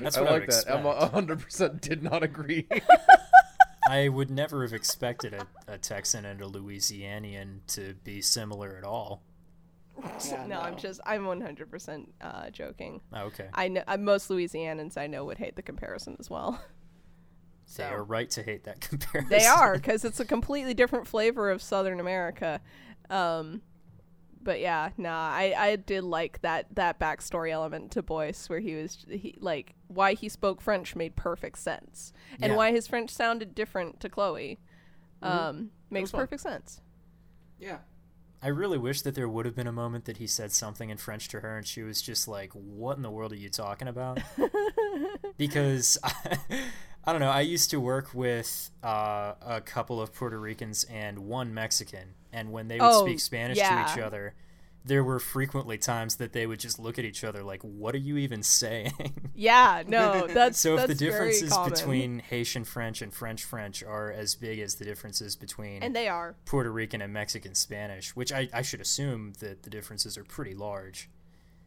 That's I what I, like would that. expect. Emma 100 percent did not agree. I would never have expected a, a Texan and a Louisianian to be similar at all. Yeah, no, I'm just I'm 100% uh, joking. Oh, okay. I know uh, most Louisianans I know would hate the comparison as well. They So- are right to hate that comparison. They are because it's a completely different flavor of Southern America. Um, but yeah, nah, I, I did like that that backstory element to Boyce where he was he like why he spoke French made perfect sense, and Yeah. why his French sounded different to Chloe, um, makes fun. perfect sense. yeah. I really wish that there would have been a moment that he said something in French to her and she was just like, "What in the world are you talking about?" because I, I don't know. I used to work with uh, a couple of Puerto Ricans and one Mexican, and when they would Oh, speak Spanish yeah. to each other, there were frequently times that they would just look at each other like, "What are you even saying?" Yeah, no, that's so if the that's very differences between Haitian French and French French are as big as the differences between and they are Puerto Rican and Mexican Spanish, which I, I should assume that the differences are pretty large.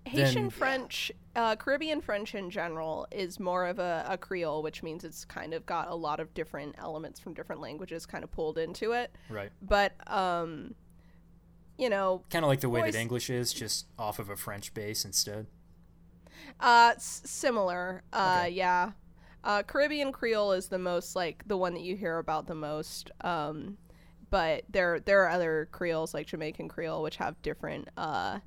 Haitian Then- French, uh, Caribbean French in general is more of a, a Creole, which means it's kind of got a lot of different elements from different languages kind of pulled into it. Right. But, um, you know, Kind of like the way Voice- that English is, just off of a French base instead. uh, s- similar. Uh, Okay. yeah. Uh, Caribbean Creole is the most like the one that you hear about the most. Um, but there there are other Creoles like Jamaican Creole, which have different uh,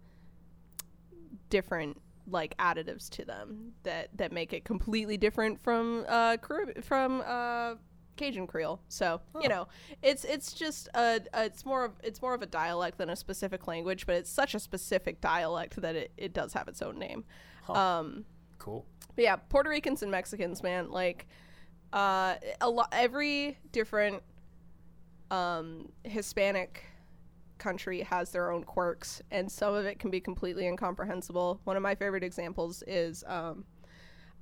different like additives to them that that make it completely different from uh Carib- from uh Cajun Creole. So you know, it's it's just a, a it's more of it's more of a dialect than a specific language, but it's such a specific dialect that it, it does have its own name. Um, Cool. but yeah, Puerto Ricans and Mexicans, man, like uh, a lot. Every different um, Hispanic country has their own quirks, and some of it can be completely incomprehensible. One of my favorite examples is um,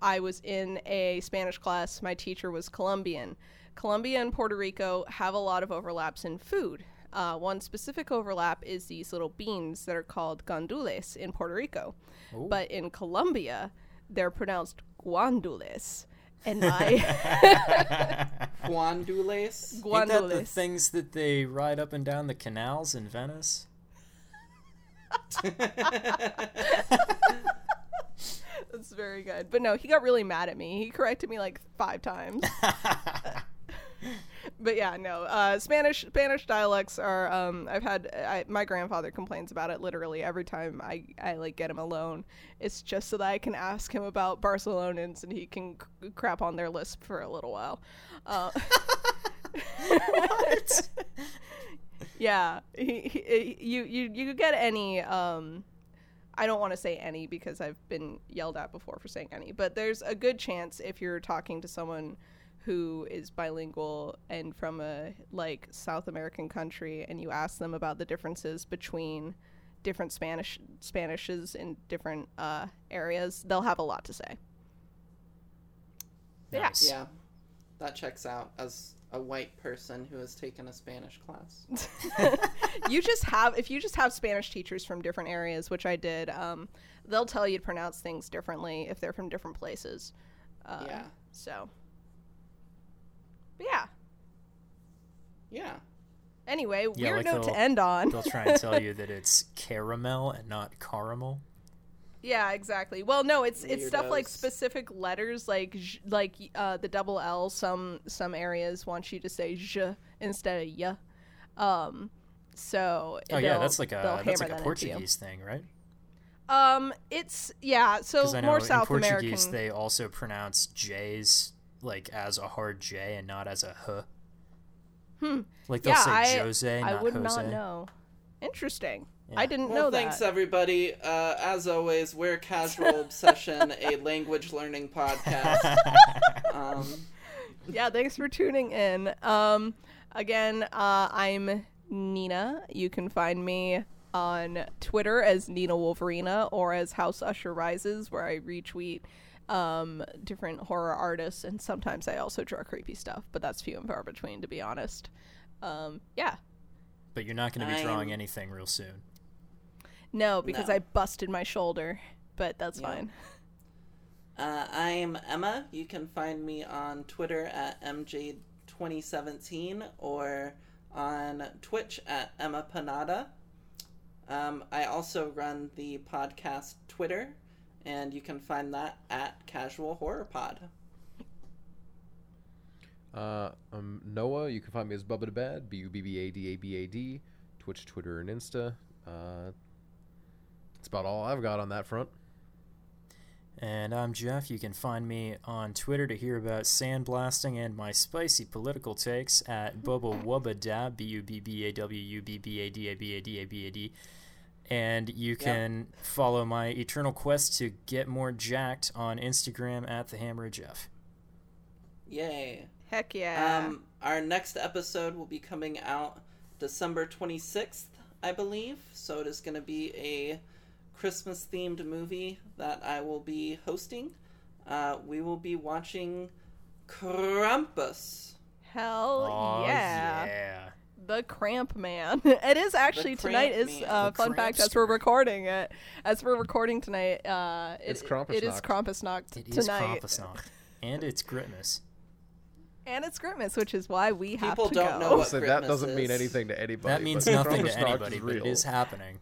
I was in a Spanish class. My teacher was Colombian. Colombia and Puerto Rico have a lot of overlaps in food. Uh, one specific overlap is these little beans that are called gandules in Puerto Rico. But in Colombia, they're pronounced guandules. And my Guandules. Ain't that the guandules. things that they ride up and down the canals in Venice? That's very good. But no, he got really mad at me. He corrected me like five times. but yeah, no. Uh, Spanish Spanish dialects are. Um, I've had. I, my grandfather complains about it literally every time I I like get him alone. It's just so that I can ask him about Barcelonans and he can c- crap on their lisp for a little while. Uh, what? yeah, he, he, you you you get any. Um, I don't want to say any because I've been yelled at before for saying any, but there's a good chance if you're talking to someone who is bilingual and from a like South American country and you ask them about the differences between different Spanish Spanishes in different uh, areas, they'll have a lot to say. Yeah. Yeah, that checks out as a white person who has taken a Spanish class. you just have if you just have Spanish teachers from different areas, which I did, um, they'll tell you to pronounce things differently if they're from different places. Uh, yeah, So, but yeah. yeah. Anyway, Yeah, weird like note to end on. They'll try and tell you that it's caramel and not caramel. yeah, exactly. Well, no, it's it's stuff like specific letters, like j- like uh, the double L. Some some areas want you to say j instead of y. Um, so Oh yeah, that's like a that's like a. Portuguese thing, right? Um, it's yeah. So Because I know more in South Portuguese American. they also pronounce J's like as a hard J and not as a h. Hmm. Like they'll yeah, say I, Jose, I not would Jose. not know. Interesting. Yeah. I didn't Well, know thanks that. Thanks, everybody. Uh, as always, we're Casual Obsession, a language learning podcast. Um, yeah, thanks for tuning in. Um, again, uh, I'm Nina. You can find me on Twitter as Nina Wolverina or as House Usher Rises, where I retweet um, different horror artists, and sometimes I also draw creepy stuff, but that's few and far between, to be honest. Um, yeah, But you're not going to be drawing I'm- anything real soon. no, because No. I busted my shoulder, but that's Yeah. fine. uh, I'm Emma. You can find me on Twitter at MJ2017 or on Twitch at Emma Panada. Um, I also run the podcast Twitter, and you can find that at Casual Horror Pod. Uh, I'm Noah. You can find me as Bubba the Bad, B U B B A D A B A D, Twitch, Twitter, and Insta. Uh, that's about all I've got on that front. And I'm Jeff. You can find me on Twitter to hear about sandblasting and my spicy political takes at Bubba Wubba Dab, B U B B A W U B B A D A B A D A B A D. And you can follow my eternal quest to get more jacked on Instagram at the Hammer of Jeff. Yay! Heck yeah. Um, our next episode will be coming out December 26th, I believe. So it is going to be a Christmas themed movie that I will be hosting. Uh, we will be watching Krampus. Hell Oh, yeah. yeah. The Cramp Man. it is actually tonight. Cramp Is Man. uh, fun fact as we're recording it. As we're recording tonight, uh, it, It's it is Krampusnacht. Krampusnacht It is tonight, Krampusnacht. And it's Gritmas. and it's Christmas, which is why we have People to don't go. know what so that doesn't mean anything to anybody. That means nothing to anybody, is but it real. is happening.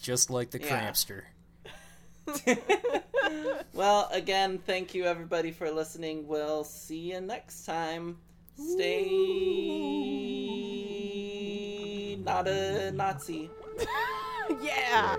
Just like the Yeah. Crampster. well, again, thank you everybody for listening. We'll see you next time. Stay not a Nazi. yeah.